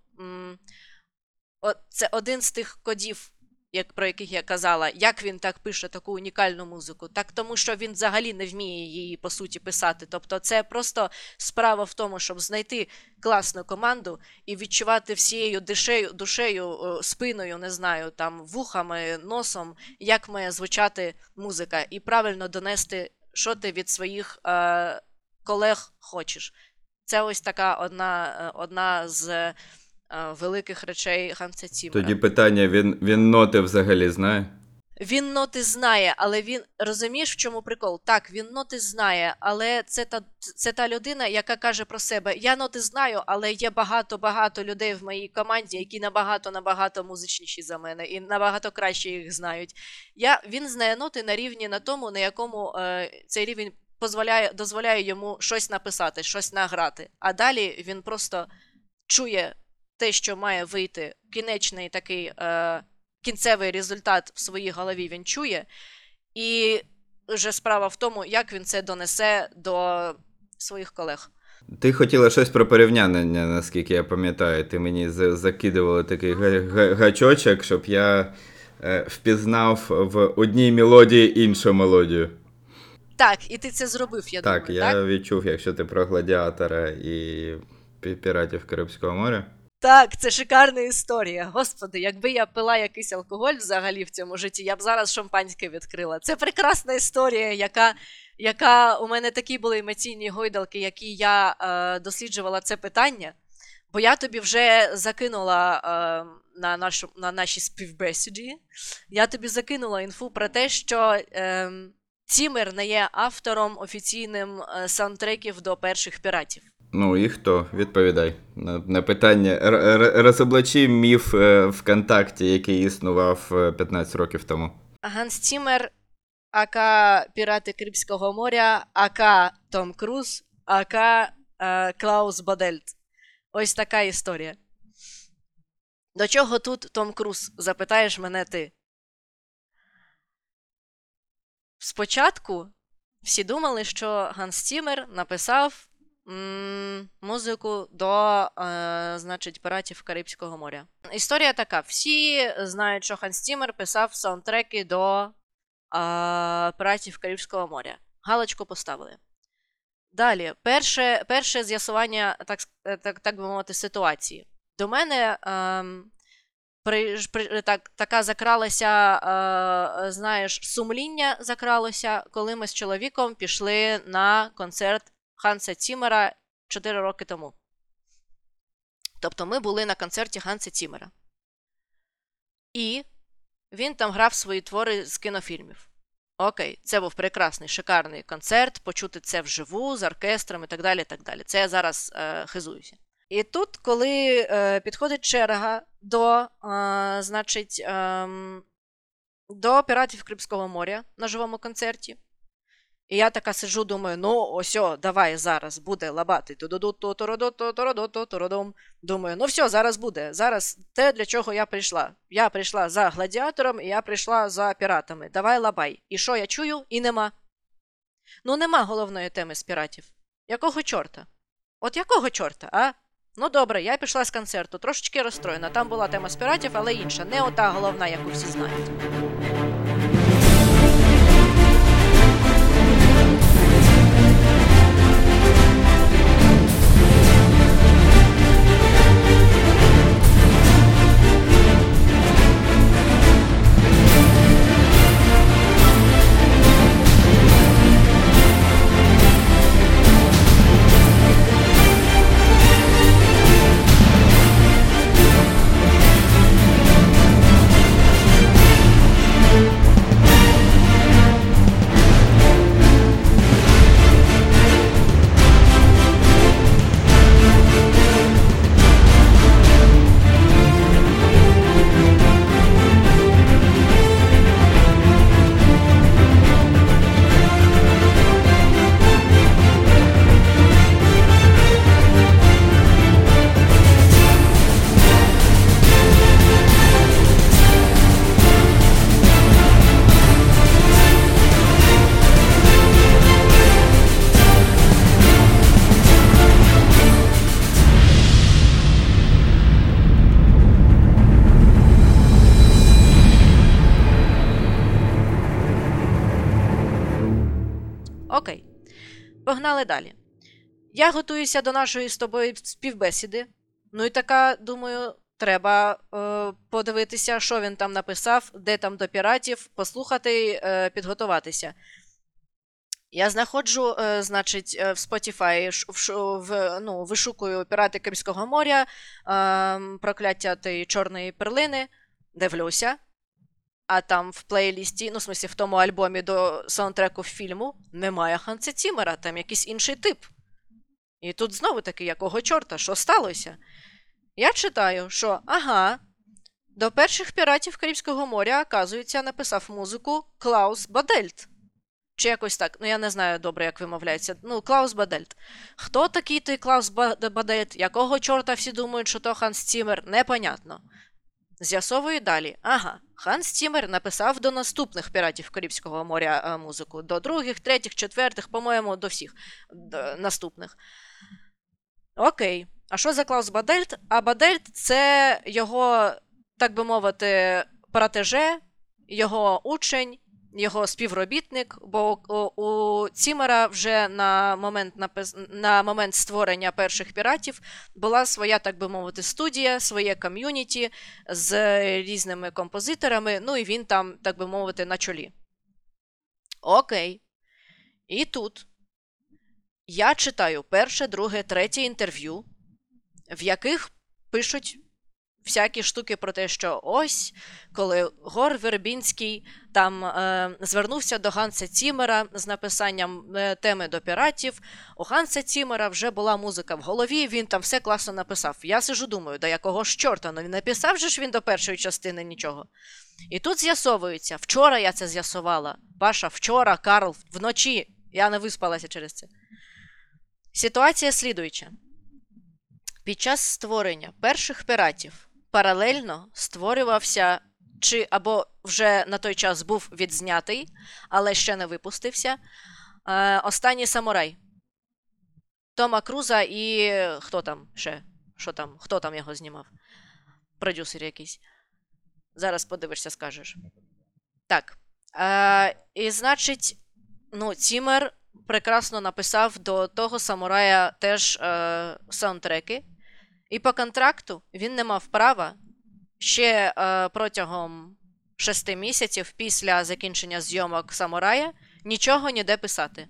це один з тих кодів, як, про яких я казала, як він так пише таку унікальну музику. Так тому, що він взагалі не вміє її по суті писати. Тобто, це просто справа в тому, щоб знайти класну команду і відчувати всією душею, душею, спиною, не знаю, там вухами, носом, як має звучати музика, і правильно донести, що ти від своїх е, колег хочеш. Це ось така одна, е, одна з великих речей Ханса Цімера. Тоді питання: він, він ноти взагалі знає? Він ноти знає, але він розумієш, в чому прикол? Так, він ноти знає, але це та, це та людина, яка каже про себе: Я ноти знаю, але є багато-багато людей в моїй команді, які набагато набагато музичніші за мене і набагато краще їх знають. Я, Він знає ноти на рівні на тому, на якому е, цей рівень дозволяє, дозволяє йому щось написати, щось награти. А далі він просто чує те, що має вийти кінечний такий е, кінцевий результат в своїй голові він чує, і вже справа в тому, як він це донесе до своїх колег. Ти хотіла щось про порівняння, наскільки я пам'ятаю. Ти мені за- закидувала такий га- га- гачочок, щоб я е, впізнав в одній мелодії іншу мелодію. Так, і ти це зробив, я так, думаю, я так? відчув, якщо ти про гладіатора і піратів Карибського моря. Так, це шикарна історія. Господи, якби я пила якийсь алкоголь взагалі в цьому житті, я б зараз шампанське відкрила. Це прекрасна історія, яка, яка у мене такі були емоційні гойдалки, які я е, досліджувала це питання. Бо я тобі вже закинула е, на, нашу, на нашій співбесіді. Я тобі закинула інфу про те, що е, Цімер не є автором офіційним е, саундтреків до перших піратів. Ну і хто? Відповідай на, на питання. Розоблачи міф е, ВКонтакті, який існував е, 15 років тому. Ганс Цімер, AKA Пірати Карибського моря, AKA Том Круз, AKA е, Клаус Бадельт. Ось така історія. До чого тут Том Круз? Запитаєш мене ти. Спочатку всі думали, що Ганс Цімер написав музику до, е, значить, піратів Карибського моря. Історія така: всі знають, що Ханс Цімер писав саундтреки до е, піратів Карибського моря. Галочку поставили. Далі, перше, перше з'ясування, так, е, так, так би мовити, ситуації. До мене ем, при, при, так, така закралася, е, знаєш, сумління закралося, коли ми з чоловіком пішли на концерт Ханса Цімера 4 роки тому. Тобто ми були на концерті Ханса Цімера. І він там грав свої твори з кінофільмів. Окей, це був прекрасний, шикарний концерт, почути це вживу з оркестром і так далі. так далі. Це я зараз е, хизуюся. І тут, коли е, підходить черга до, е, значить, ем, до піратів Карибського моря на живому концерті, і я така сиджу, думаю, ну ось, давай зараз буде лабати. Думаю, ну все, зараз буде. Зараз те, для чого я прийшла. Я прийшла за гладіатором, і я прийшла за піратами. Давай лабай. І що я чую? І нема. Ну, нема головної теми з піратів. Якого чорта? От якого чорта, а? Ну добре, я пішла з концерту, трошечки розстроєна. Там була тема з піратів, але інша, не ота головна, яку всі знають. Погнали далі. Я готуюся до нашої з тобою співбесіди. Ну і така, думаю, треба е, подивитися, що він там написав, де там до піратів, послухати, е, підготуватися. Я знаходжу, е, значить, е, в Spotify в, в, ну, вишукую пірати Кримського моря, е, прокляття тієї чорної перлини, дивлюся. А там в плейлісті, ну, в смысле, в тому альбомі до саундтреку фільму немає Ханса Цімера, там якийсь інший тип. І тут знову таки, якого чорта, що сталося? Я читаю, що ага, до перших піратів Карибського моря, оказується, написав музику Клаус Бадельт. Чи якось так, ну я не знаю добре, як вимовляється. Ну, Клаус Бадельт. Хто такий той Клаус Бадельт? Якого чорта всі думають, що то Ханс Цімер? Непонятно. З'ясовую далі. Ага, Ханс Цімер написав до наступних піратів Карибського моря е, музику. До других, третіх, четвертих, по-моєму, до всіх до наступних. Окей. А що за Клаус Бадельт? А Бадельт це його, так би мовити, протеже, його учень, його співробітник, бо у, Цімера вже на момент, на момент створення перших піратів була своя, так би мовити, студія, своє ком'юніті з різними композиторами, ну і він там, так би мовити, на чолі. Окей. І тут я читаю перше, друге, третє інтерв'ю, в яких пишуть всякі штуки про те, що ось, коли Гор Вербінський там е, звернувся до Ганса Цімера з написанням е, теми до піратів, у Ганса Цімера вже була музика в голові, він там все класно написав. Я сижу, думаю, до якого ж чорта? Ну не написав же ж він до першої частини нічого. І тут з'ясовується, вчора я це з'ясувала. Паша, вчора, Карл, вночі. Я не виспалася через це. Ситуація слідуюча. Під час створення перших піратів паралельно створювався, чи або вже на той час був відзнятий, але ще не випустився. Е, Останній самурай. Тома Круза і хто там ще? Що там? Хто там його знімав? Продюсер якийсь. Зараз подивишся, скажеш. Так. Е, і значить, ну, Цімер прекрасно написав до того самурая теж е, саундтреки. І по контракту він не мав права ще е, протягом шести місяців після закінчення зйомок самурая нічого ніде писати.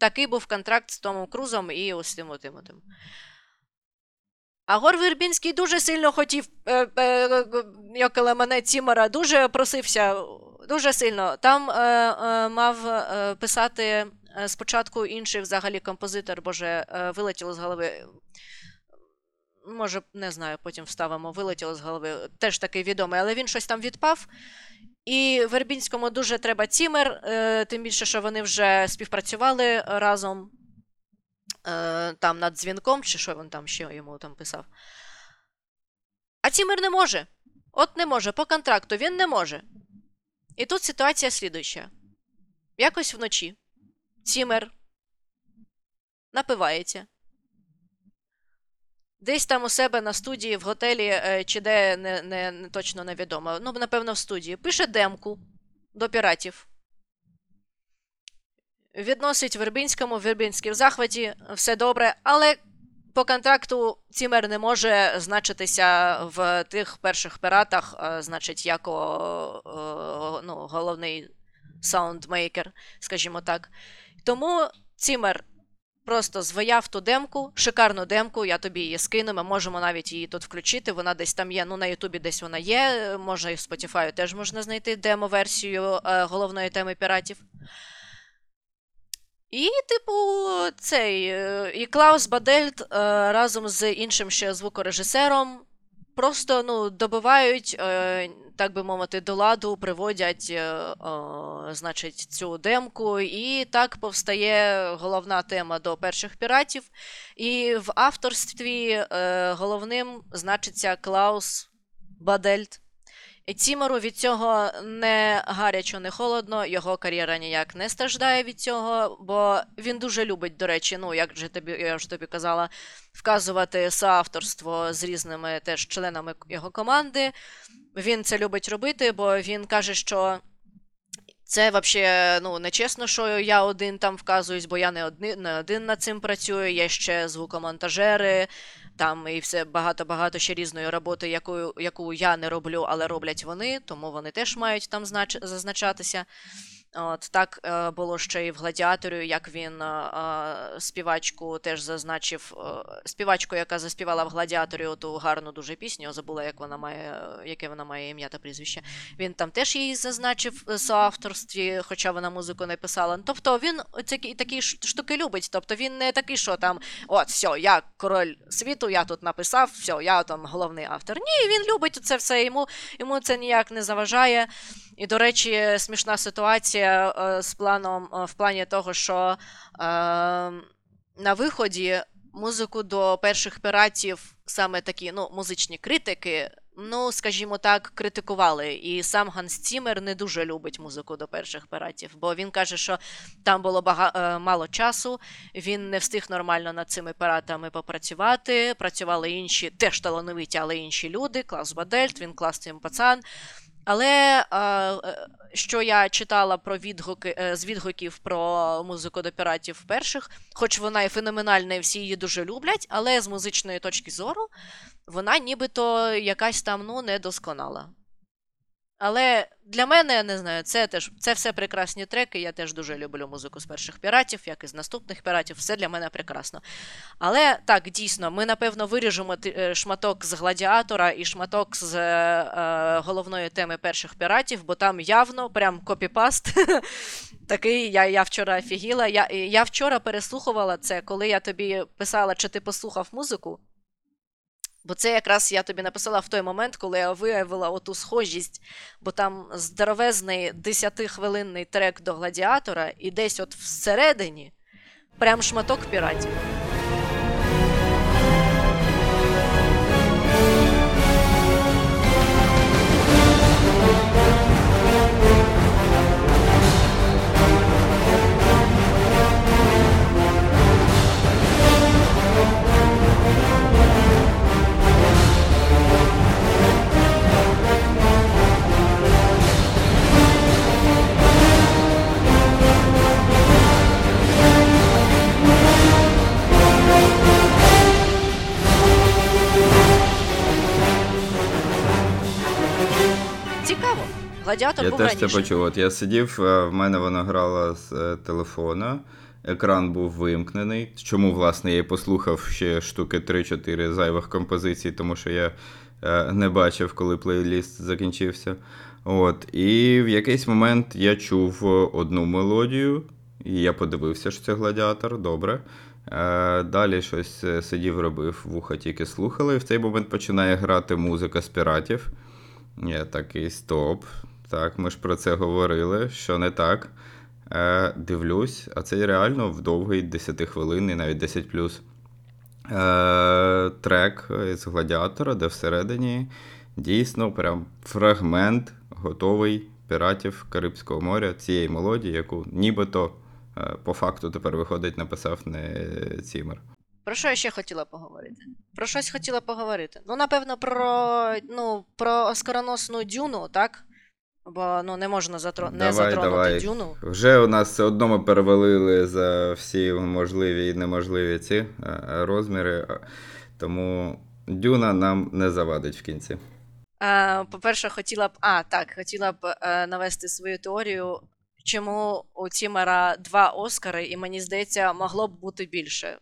Такий був контракт з Томом Крузом і ось тим отим. А Гор Вербінський дуже сильно хотів, е, е, як мене Цімера, дуже просився, дуже сильно. Там е, е, мав е, писати е, спочатку інший взагалі композитор, боже, е, вилетіло з голови. Може, не знаю, потім вставимо, вилетіло з голови. Теж такий відомий, але він щось там відпав. І Вербінському дуже треба Цімер, е, тим більше, що вони вже співпрацювали разом е, там над дзвінком, чи що він там ще йому там писав. А Цімер не може. От не може, по контракту він не може. І тут ситуація слідуюча. Якось вночі Цімер напивається. Десь там у себе на студії в готелі, е, чи де не, не, не точно невідомо. Ну, напевно, в студії. Пише демку до піратів. Відносить Вербінському, Вербінський в захваті, все добре, але по контракту Цімер не може значитися в тих перших піратах, е, значить, як о, о, ну, головний саундмейкер, скажімо так. Тому Цімер просто звояв ту демку, шикарну демку, я тобі її скину, ми можемо навіть її тут включити. Вона десь там є. Ну, на Ютубі десь вона є. Можна і в Spotify теж можна знайти демо-версію е, головної теми піратів. І, типу, цей. е, І Клаус Бадельт е, разом з іншим ще звукорежисером просто ну, добивають, е, так би мовити, до ладу, приводять е, значить, цю демку, і так повстає головна тема до перших піратів. І в авторстві е, головним значиться Клаус Бадельт. І Цімеру від цього не гарячо, не холодно, його кар'єра ніяк не страждає від цього, бо він дуже любить, до речі, ну як же тобі я вже тобі казала, вказувати соавторство з різними теж членами його команди. Він це любить робити, бо він каже, що це взагалі ну, нечесно, що я один там вказуюсь, бо я не один, не один над цим працюю, є ще звукомонтажери, там і все багато-багато ще різної роботи, яку, яку я не роблю, але роблять вони, тому вони теж мають там знач... зазначатися. От так е, було ще і в гладіаторі, як він е, е, співачку теж зазначив. Співачку, яка заспівала в гладіаторі оту гарну дуже пісню, забула, як вона має, яке вона має ім'я та прізвище. Він там теж її зазначив в соавторстві, хоча вона музику не писала. Тобто він такі, такі штуки любить. Тобто він не такий, що там, от, все, я король світу, я тут написав, все, я там головний автор. Ні, він любить це все, йому, йому це ніяк не заважає. І, до речі, смішна ситуація е, з планом е, в плані того, що е, на виході музику до перших піратів саме такі ну, музичні критики, ну, скажімо так, критикували. І сам Ганс Цімер не дуже любить музику до перших піратів, бо він каже, що там було бага... е, мало часу, він не встиг нормально над цими піратами попрацювати. Працювали інші, теж талановиті, але інші люди. Клас Бадельт, він класний пацан. Але е, е, що я читала про відгуки е, з відгуків про музику до піратів перших, хоч вона і феноменальна, і всі її дуже люблять, але з музичної точки зору вона нібито якась там ну недосконала. Але для мене, я не знаю, це теж це все прекрасні треки. Я теж дуже люблю музику з перших піратів, як і з наступних піратів. Все для мене прекрасно. Але так, дійсно, ми напевно виріжемо е, шматок з гладіатора і шматок з е, е, головної теми перших піратів, бо там явно прям копіпаст. Такий, я, я вчора офігіла. Я, я вчора переслухувала це, коли я тобі писала, чи ти послухав музику. Бо це якраз я тобі написала в той момент, коли я виявила оту схожість, бо там здоровезний 10-хвилинний трек до гладіатора, і десь от всередині прям шматок піратів. Гладіатор Я був теж це почув. От я сидів, е, в мене вона грала з е, телефона, екран був вимкнений. Чому, власне, я і послухав ще штуки 3-4 зайвих композицій, тому що я е, не бачив, коли плейліст закінчився. От. І в якийсь момент я чув одну мелодію, і я подивився, що це гладіатор, добре. Далі щось сидів, робив, вуха тільки слухали, і в цей момент починає грати музика з піратів. Я такий стоп. Так, ми ж про це говорили, що не так. Е, дивлюсь, а це реально в довгий 10-хвилинний, навіть 10 плюс. Е, трек з гладіатора, де всередині дійсно прям фрагмент готовий піратів Карибського моря цієї мелодії, яку нібито е, по факту тепер виходить, написав не Цімер. Про що я ще хотіла поговорити? Про щось хотіла поговорити. Ну, напевно, про, ну, про оскароносну дюну, так? Бо ну, не можна затро... не затронути давай. дюну. Вже у нас все одно ми перевалили за всі можливі і неможливі ці е, розміри, тому дюна нам не завадить в кінці. Е, по-перше, хотіла б. А, так, хотіла б е, навести свою теорію, чому у Тімера два Оскари, і мені здається, могло б бути більше.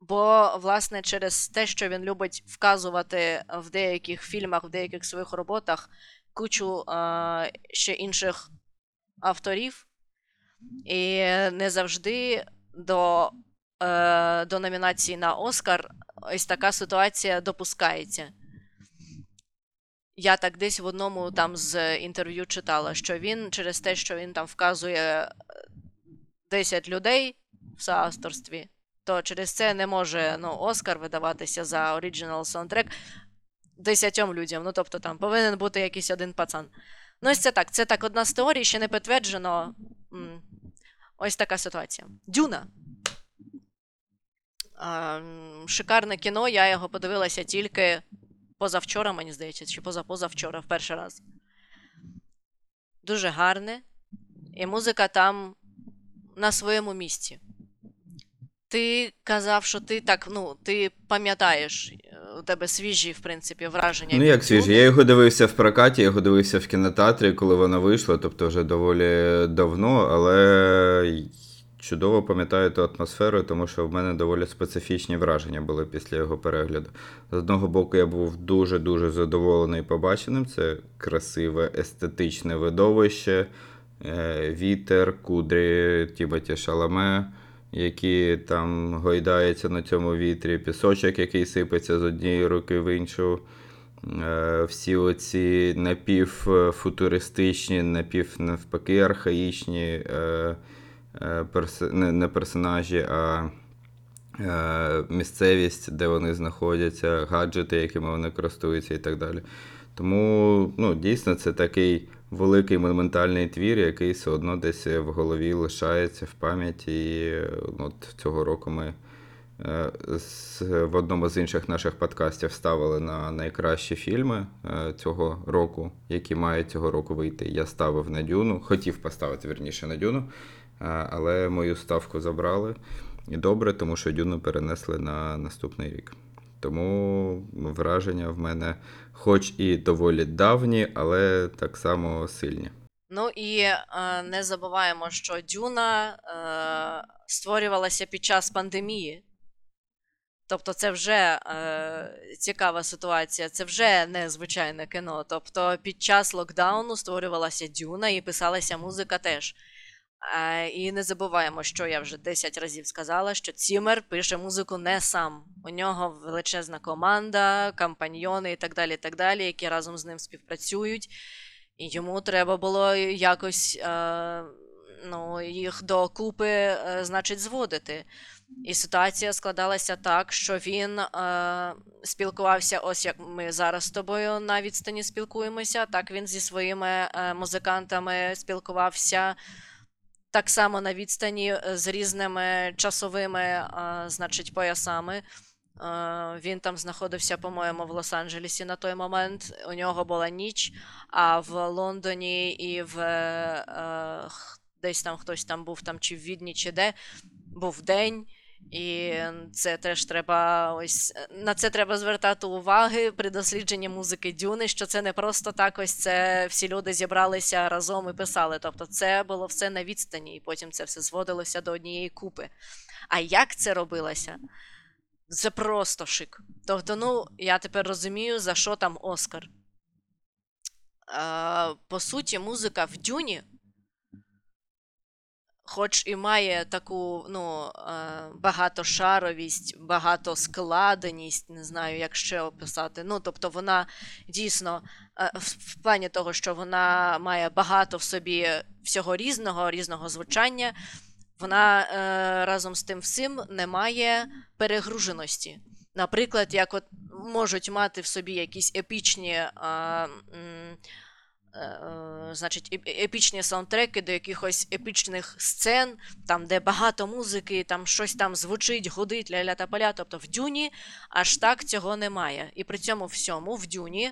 Бо, власне, через те, що він любить вказувати в деяких фільмах, в деяких своїх роботах кучу е, ще інших авторів, і не завжди до, е, до номінації на Оскар ось така ситуація допускається. Я так десь в одному там з інтерв'ю читала, що він через те, що він там вказує е, 10 людей в соавторстві, то через це не може ну, Оскар видаватися за оригінал саундтрек 10 людям. Ну, тобто там повинен бути якийсь один пацан. Ну, ось це так. Це так одна з теорій, ще не підтверджено. Ось така ситуація. Дюна. Шикарне кіно, я його подивилася тільки позавчора, мені здається, чи позапозавчора, в перший раз. Дуже гарне. І музика там на своєму місці. Ти казав, що ти так, ну, ти пам'ятаєш, е, у тебе свіжі, в принципі, враження. Ну як свіжі, я його дивився в прокаті, я його дивився в кінотеатрі, коли вона вийшла, тобто вже доволі давно, але чудово пам'ятаю ту атмосферу, тому що в мене доволі специфічні враження були після його перегляду. З одного боку, я був дуже-дуже задоволений побаченим. Це красиве, естетичне видовище, е, вітер, кудрі Тімоті Шаламе, які там гойдаються на цьому вітрі, пісочок, який сипеться з однієї руки в іншу. Е, Всі оці напівфутуристичні, напів навпаки архаїчні е, е, не, персонажі, а місцевість, де вони знаходяться, гаджети, якими вони користуються і так далі. Тому ну, дійсно це такий великий монументальний твір, який все одно десь в голові лишається в пам'яті. І е, от цього року ми е, в одному з інших наших подкастів ставили на найкращі фільми е, цього року, які мають цього року вийти. Я ставив на дюну, хотів поставити верніше на дюну, е, але мою ставку забрали. І добре, тому що дюну перенесли на наступний рік. Тому враження в мене, хоч і доволі давні, але так само сильні. Ну і е, не забуваємо, що Дюна е, створювалася під час пандемії. Тобто, це вже е, цікава ситуація, це вже незвичайне кіно. Тобто, під час локдауну створювалася Дюна і писалася музика теж. Е, і не забуваємо, що я вже 10 разів сказала, що Цімер пише музику не сам. У нього величезна команда, компаньйони і так далі, і так далі, які разом з ним співпрацюють. І йому треба було якось е, ну, їх докупи, е, значить, зводити. І ситуація складалася так, що він е, спілкувався, ось як ми зараз з тобою на відстані спілкуємося, так він зі своїми е, музикантами спілкувався так само на відстані е, з різними часовими, е, значить, поясами. Е, Він там знаходився, по-моєму, в Лос-Анджелесі на той момент. У нього була ніч, а в Лондоні і в десь там хтось там був, там чи в Відні, чи де, був день. І це теж треба ось на це треба звертати уваги при дослідженні музики Дюни, що це не просто так, ось це всі люди зібралися разом і писали. Тобто це було все на відстані, і потім це все зводилося до однієї купи. А як це робилося? Це просто шик. Тобто, ну, я тепер розумію, за що там Оскар. По суті, музика в Дюні хоч і має таку ну, е, багатошаровість, багатоскладеність, не знаю, як ще описати. Ну, тобто вона дійсно е, в, плані того, що вона має багато в собі всього різного, різного звучання, вона е, разом з тим всім не має перегруженості. Наприклад, як от можуть мати в собі якісь епічні. Е, значить, епічні саундтреки до якихось епічних сцен, там, де багато музики, там щось там звучить, гудить, ля-ля та поля. Тобто в Дюні аж так цього немає. І при цьому всьому в Дюні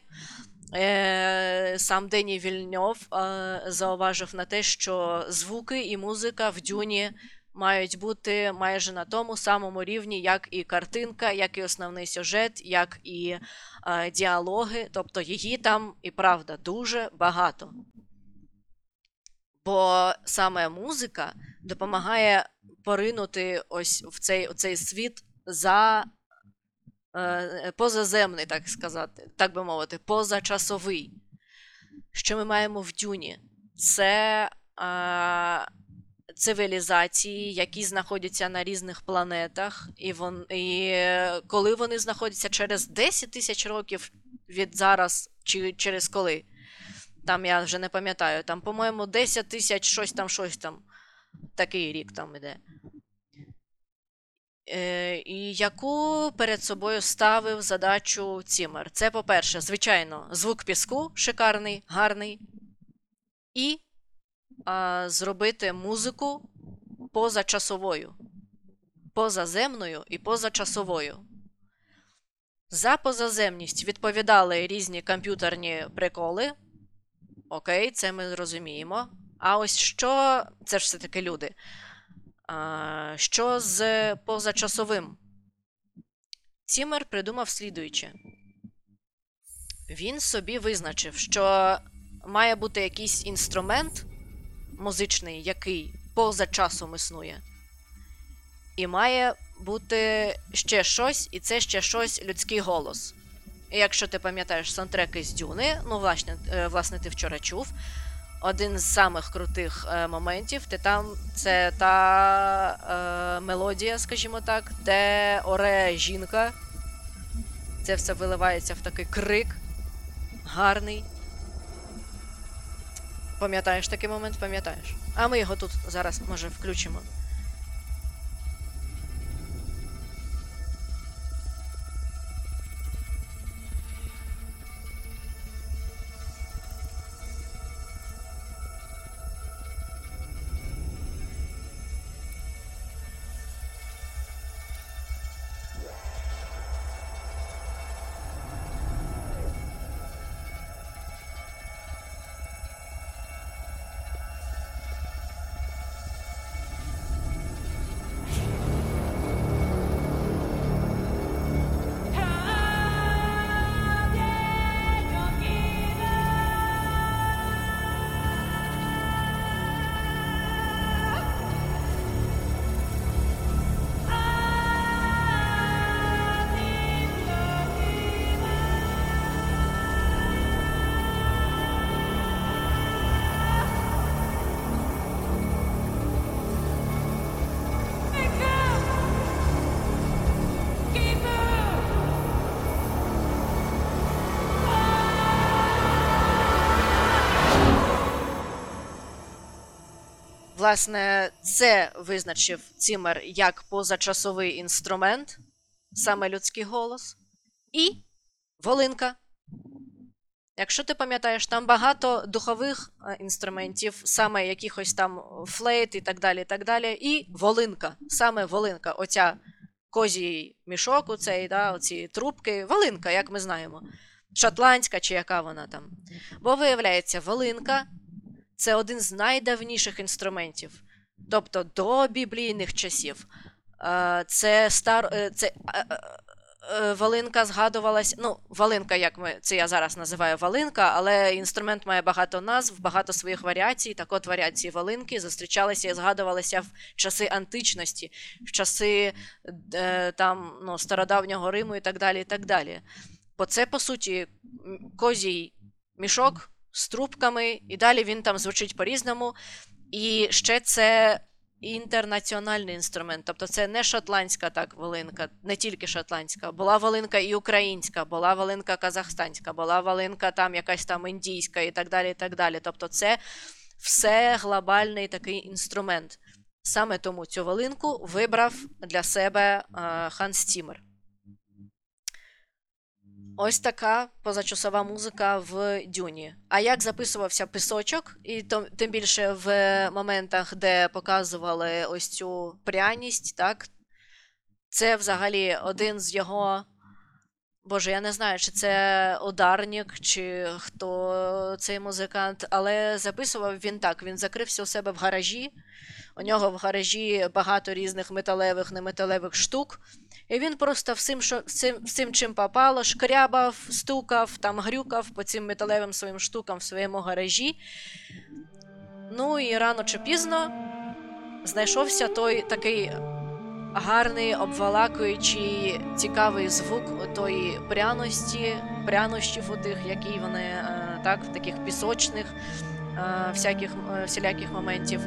е, сам Дені Вільньов е, зауважив на те, що звуки і музика в Дюні мають бути майже на тому самому рівні, як і картинка, як і основний сюжет, як і е, діалоги. Тобто її там і правда дуже багато. Бо саме музика допомагає поринути ось в цей, в цей світ за е, позаземний, так сказати, так би мовити, позачасовий. Що ми маємо в Дюні? Це цивілізації, які знаходяться на різних планетах, і, вон, і е, коли вони знаходяться через 10 тисяч років від зараз, чи через коли. Там я вже не пам'ятаю, там, по-моєму, 10 тисяч щось там, щось там. Такий рік там іде. Е, і яку перед собою ставив задачу Цімер? Це, по-перше, звичайно, звук піску шикарний, гарний. І зробити музику позачасовою, позаземною і позачасовою. За позаземність відповідали різні комп'ютерні приколи. Окей, це ми розуміємо. А ось що, це ж все-таки люди. А, що з позачасовим? Цімер придумав слідуюче. Він собі визначив, що має бути якийсь інструмент музичний, який поза часом існує. І має бути ще щось, і це ще щось людський голос. І якщо ти пам'ятаєш саундтреки з Дюни, ну, власне, е, власне, ти вчора чув. Один з самих крутих е, моментів, ти там це та е, мелодія, скажімо так, де оре жінка. Це все виливається в такий крик гарний. Пам'ятаєш такий момент? Пам'ятаєш. А ми його тут зараз, може, включимо. Власне, це визначив Цімер як позачасовий інструмент, саме людський голос, і волинка. Якщо ти пам'ятаєш, там багато духових е, інструментів, саме якихось там флейт і так далі, і так далі, і волинка, саме волинка, оця козій мішок, оцей, да, оці трубки, волинка, як ми знаємо. Шотландська чи яка вона там. Бо виявляється, волинка це один з найдавніших інструментів, тобто до біблійних часів. Е, Це стар. е, Це, е, Валинка згадувалась. Ну, валинка, як ми це я зараз називаю валинка, але інструмент має багато назв, багато своїх варіацій. Так от варіації валинки зустрічалися і згадувалися в часи античності, в часи там, ну, стародавнього Риму і так далі. і так далі. Бо це, по суті, козій мішок з трубками, і далі він там звучить по-різному. І ще це інтернаціональний інструмент. Тобто це не шотландська так волинка, не тільки шотландська. Була волинка і українська, була волинка казахстанська, була волинка там якась там індійська і так далі. і так далі. Тобто це все глобальний такий інструмент. Саме тому цю волинку вибрав для себе е, Ханс Цімер. Ось така позачасова музика в Дюні. А як записувався пісочок, і тим більше в моментах, де показували ось цю пряність, так? Це взагалі один з його. Боже, я не знаю, чи це ударник, чи хто цей музикант, але записував він так: він закрився у себе в гаражі. У нього в гаражі багато різних металевих, неметалевих штук. І він просто всім, що, всім, всім чим попало, шкрябав, стукав, там грюкав по цим металевим своїм штукам в своєму гаражі. Ну і рано чи пізно знайшовся той такий гарний, обвалакуючий, цікавий звук тої пряності, прянощів у тих, які вони е, так, в таких пісочних е, всяких, е, всіляких моментів.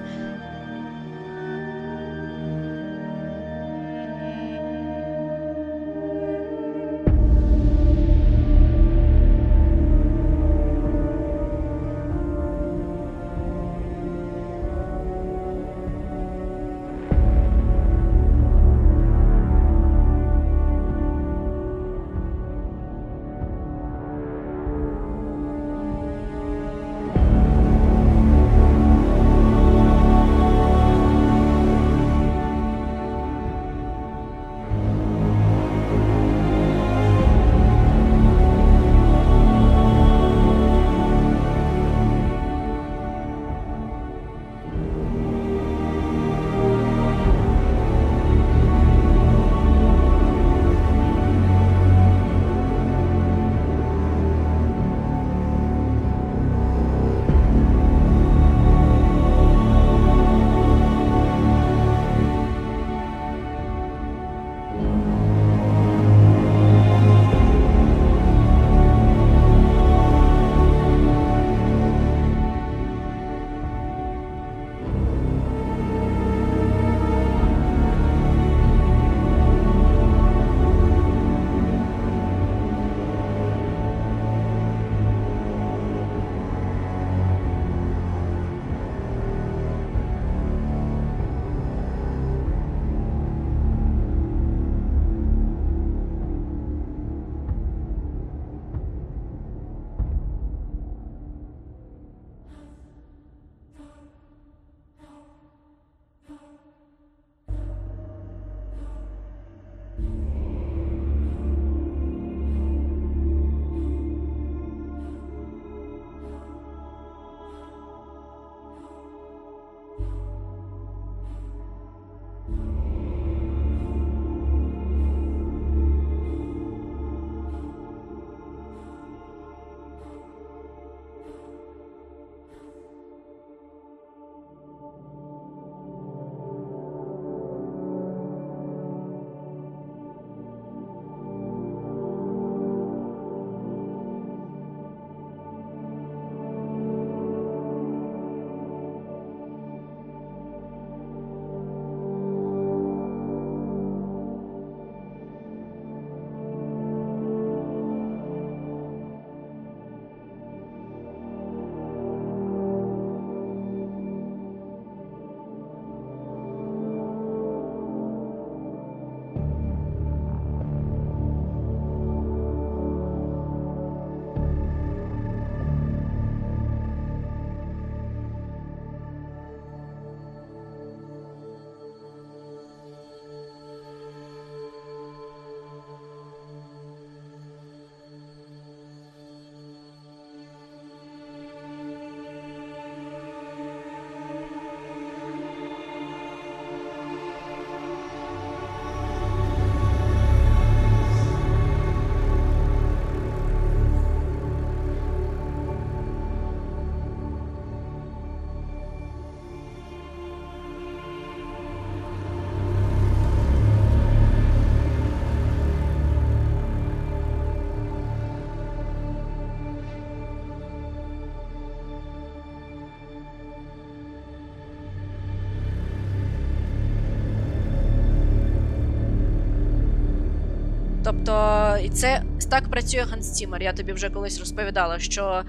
Тобто, і це так працює Ганс Цімер. Я тобі вже колись розповідала, що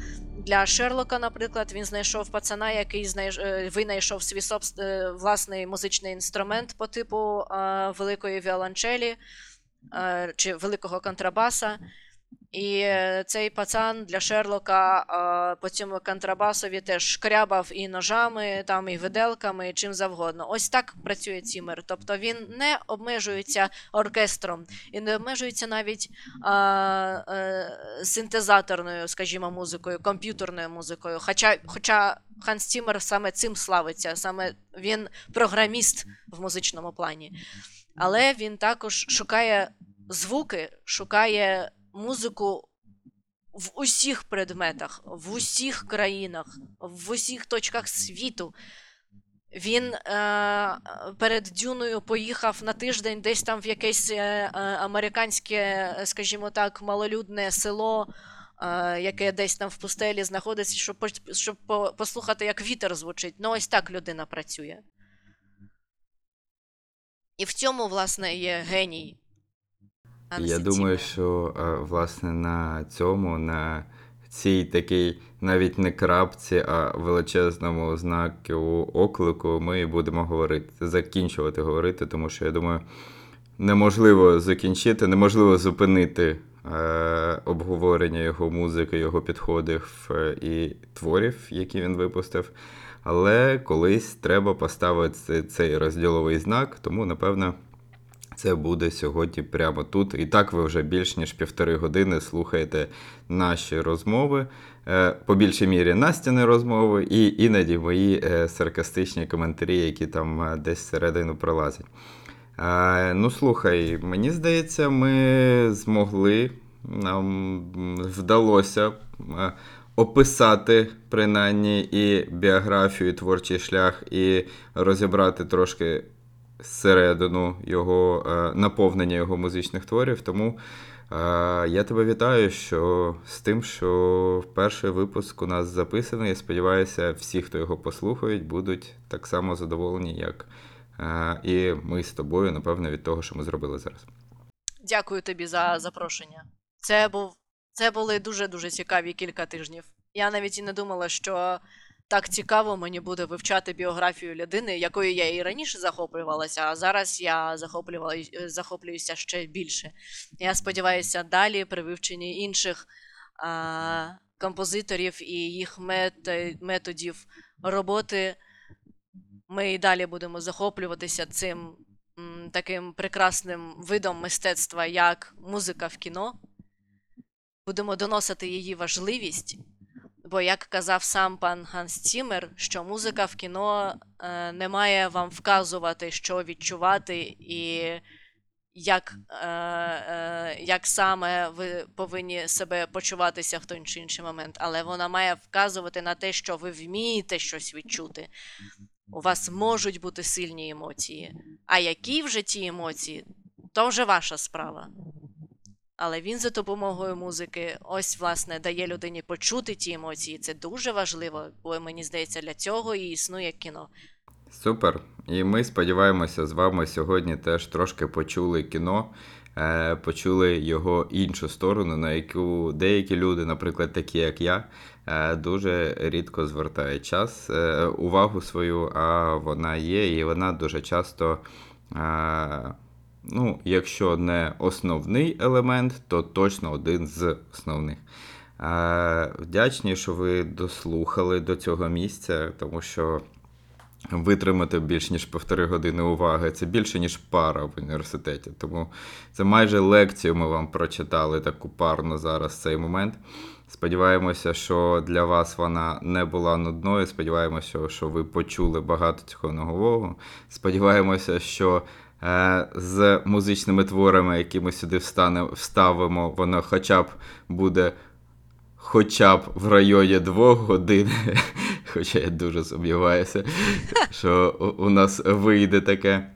для Шерлока, наприклад, він знайшов пацана, який знайш... е, винайшов свій собс... е, власний музичний інструмент по типу е, великої віолончелі чи великого контрабаса. І е, цей пацан для Шерлока е, по цьому контрабасові теж шкрябав і ножами, там, і виделками, і чим завгодно. Ось так працює Цімер. Тобто він не обмежується оркестром і не обмежується навіть е, е, синтезаторною, скажімо, музикою, комп'ютерною музикою. Хоча, хоча Ханс Цімер саме цим славиться, саме він програміст в музичному плані. Але він також шукає звуки, шукає музику в усіх предметах, в усіх країнах, в усіх точках світу. Він е, перед Дюною поїхав на тиждень десь там в якесь е, е, американське, скажімо так, малолюдне село, е, яке десь там в пустелі знаходиться, щоб, щоб послухати, як вітер звучить. Ну, ось так людина працює. І в цьому, власне, є геній. Я думаю, що е, власне на цьому, на цій такій навіть не крапці, а величезному знаку оклику ми будемо говорити, закінчувати говорити, тому що я думаю, неможливо закінчити, неможливо зупинити е, обговорення його музики, його підходів і творів, які він випустив. Але колись треба поставити цей розділовий знак, тому напевно. Це буде сьогодні прямо тут. І так ви вже більш ніж півтори години слухаєте наші розмови, е, по більшій мірі Настяни розмови, і іноді мої е, саркастичні коментарі, які там е, десь всередину пролазять. Ну, слухай, мені здається, ми змогли, нам вдалося описати принаймні і біографію, і творчий шлях, і розібрати трошки зсередину його е, наповнення його музичних творів. Тому е, я тебе вітаю що, з тим, що перший випуск у нас записаний. Я сподіваюся, всі, хто його послухають, будуть так само задоволені, як е, і ми з тобою, напевно, від того, що ми зробили зараз. Дякую тобі за запрошення. Це був це були дуже дуже цікаві кілька тижнів. Я навіть і не думала, що так цікаво мені буде вивчати біографію людини, якою я і раніше захоплювалася, а зараз я е, захоплююся ще більше. Я сподіваюся, далі при вивченні інших а, композиторів і їх мет- методів роботи ми і далі будемо захоплюватися цим м, таким прекрасним видом мистецтва, як музика в кіно. Будемо доносити її важливість. Бо, як казав сам пан Ганс Цімер, що музика в кіно е, не має вам вказувати, що відчувати, і як, е, е, як саме ви повинні себе почуватися в той чи інший момент, але вона має вказувати на те, що ви вмієте щось відчути. У вас можуть бути сильні емоції. А які вже ті емоції, то вже ваша справа. Але він за допомогою музики, ось, власне, дає людині почути ті емоції. Це дуже важливо, бо мені здається, для цього і існує кіно. Супер. І ми сподіваємося, з вами сьогодні теж трошки почули кіно, е, почули його іншу сторону, на яку деякі люди, наприклад, такі як я, е, дуже рідко звертають час, е, увагу свою, а вона є, і вона дуже часто. Ну, якщо не основний елемент, то точно один з основних. Вдячні, що ви дослухали до цього місця, тому що витримати більш ніж півтори години уваги це більше, ніж пара в університеті. Тому це майже лекцію ми вам прочитали таку парну зараз цей момент. Сподіваємося, що для вас вона не була нудною. Сподіваємося, що ви почули багато цього нового. Сподіваємося, що з музичними творами, які ми сюди вставимо, воно хоча б буде хоча б в районі двох годин. Хоча я дуже сумніваюся, що у- у нас вийде таке.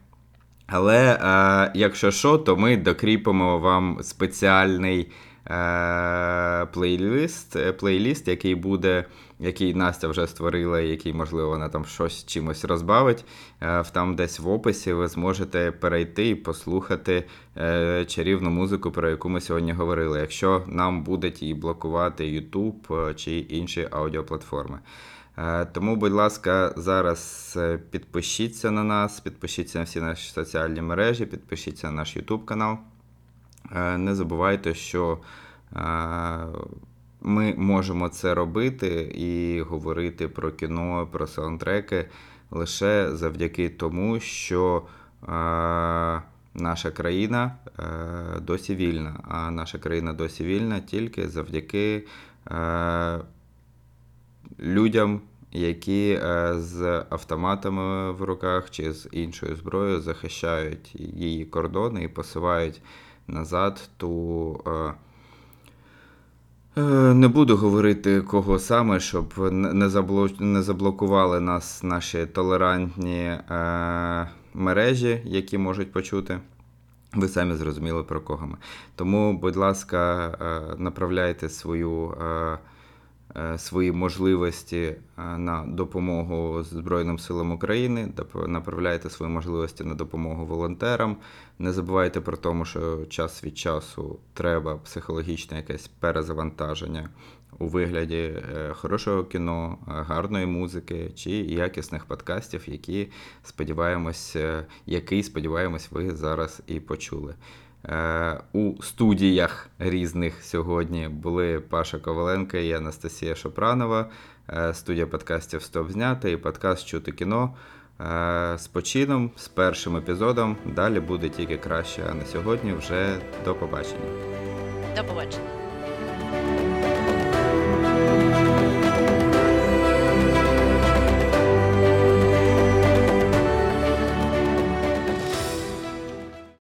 Але е, якщо що, то ми докріпимо вам спеціальний е, плейлист, е, плейліст, який буде, який Настя вже створила, який, можливо, вона там щось чимось розбавить. Е, там десь в описі ви зможете перейти і послухати е, чарівну музику, про яку ми сьогодні говорили, якщо нам будуть її блокувати YouTube е, чи інші аудіоплатформи. Тому, будь ласка, зараз підпишіться на нас, підпишіться на всі наші соціальні мережі, підпишіться на наш YouTube канал. Не забувайте, що ми можемо це робити і говорити про кіно, про саундтреки лише завдяки тому, що е, наша країна е, досі вільна. А наша країна досі вільна тільки завдяки е, людям, які е, з автоматами в руках чи з іншою зброєю захищають її кордони і посувають назад ту. Е, Не буду говорити кого саме, щоб не не заблокували нас наші толерантні е, мережі, які можуть почути. Ви самі зрозуміли про кого ми. Тому, будь ласка, е, направляйте свою, е, свої можливості е, на допомогу Збройним силам України, направляйте свої можливості на допомогу волонтерам. Не забувайте про тому, що час від часу треба психологічне якесь перезавантаження у вигляді е, хорошого кіно, е, гарної музики чи якісних подкастів, які сподіваємось, е, який сподіваємось, ви зараз і почули. Е, У студіях різних сьогодні були Паша Коваленко і Анастасія Шопранова. Е, Студія подкастів Стоп знято і подкаст Чути кіно. Е, З почином, з першим епізодом. Далі буде тільки краще. А на сьогодні вже до побачення. До побачення.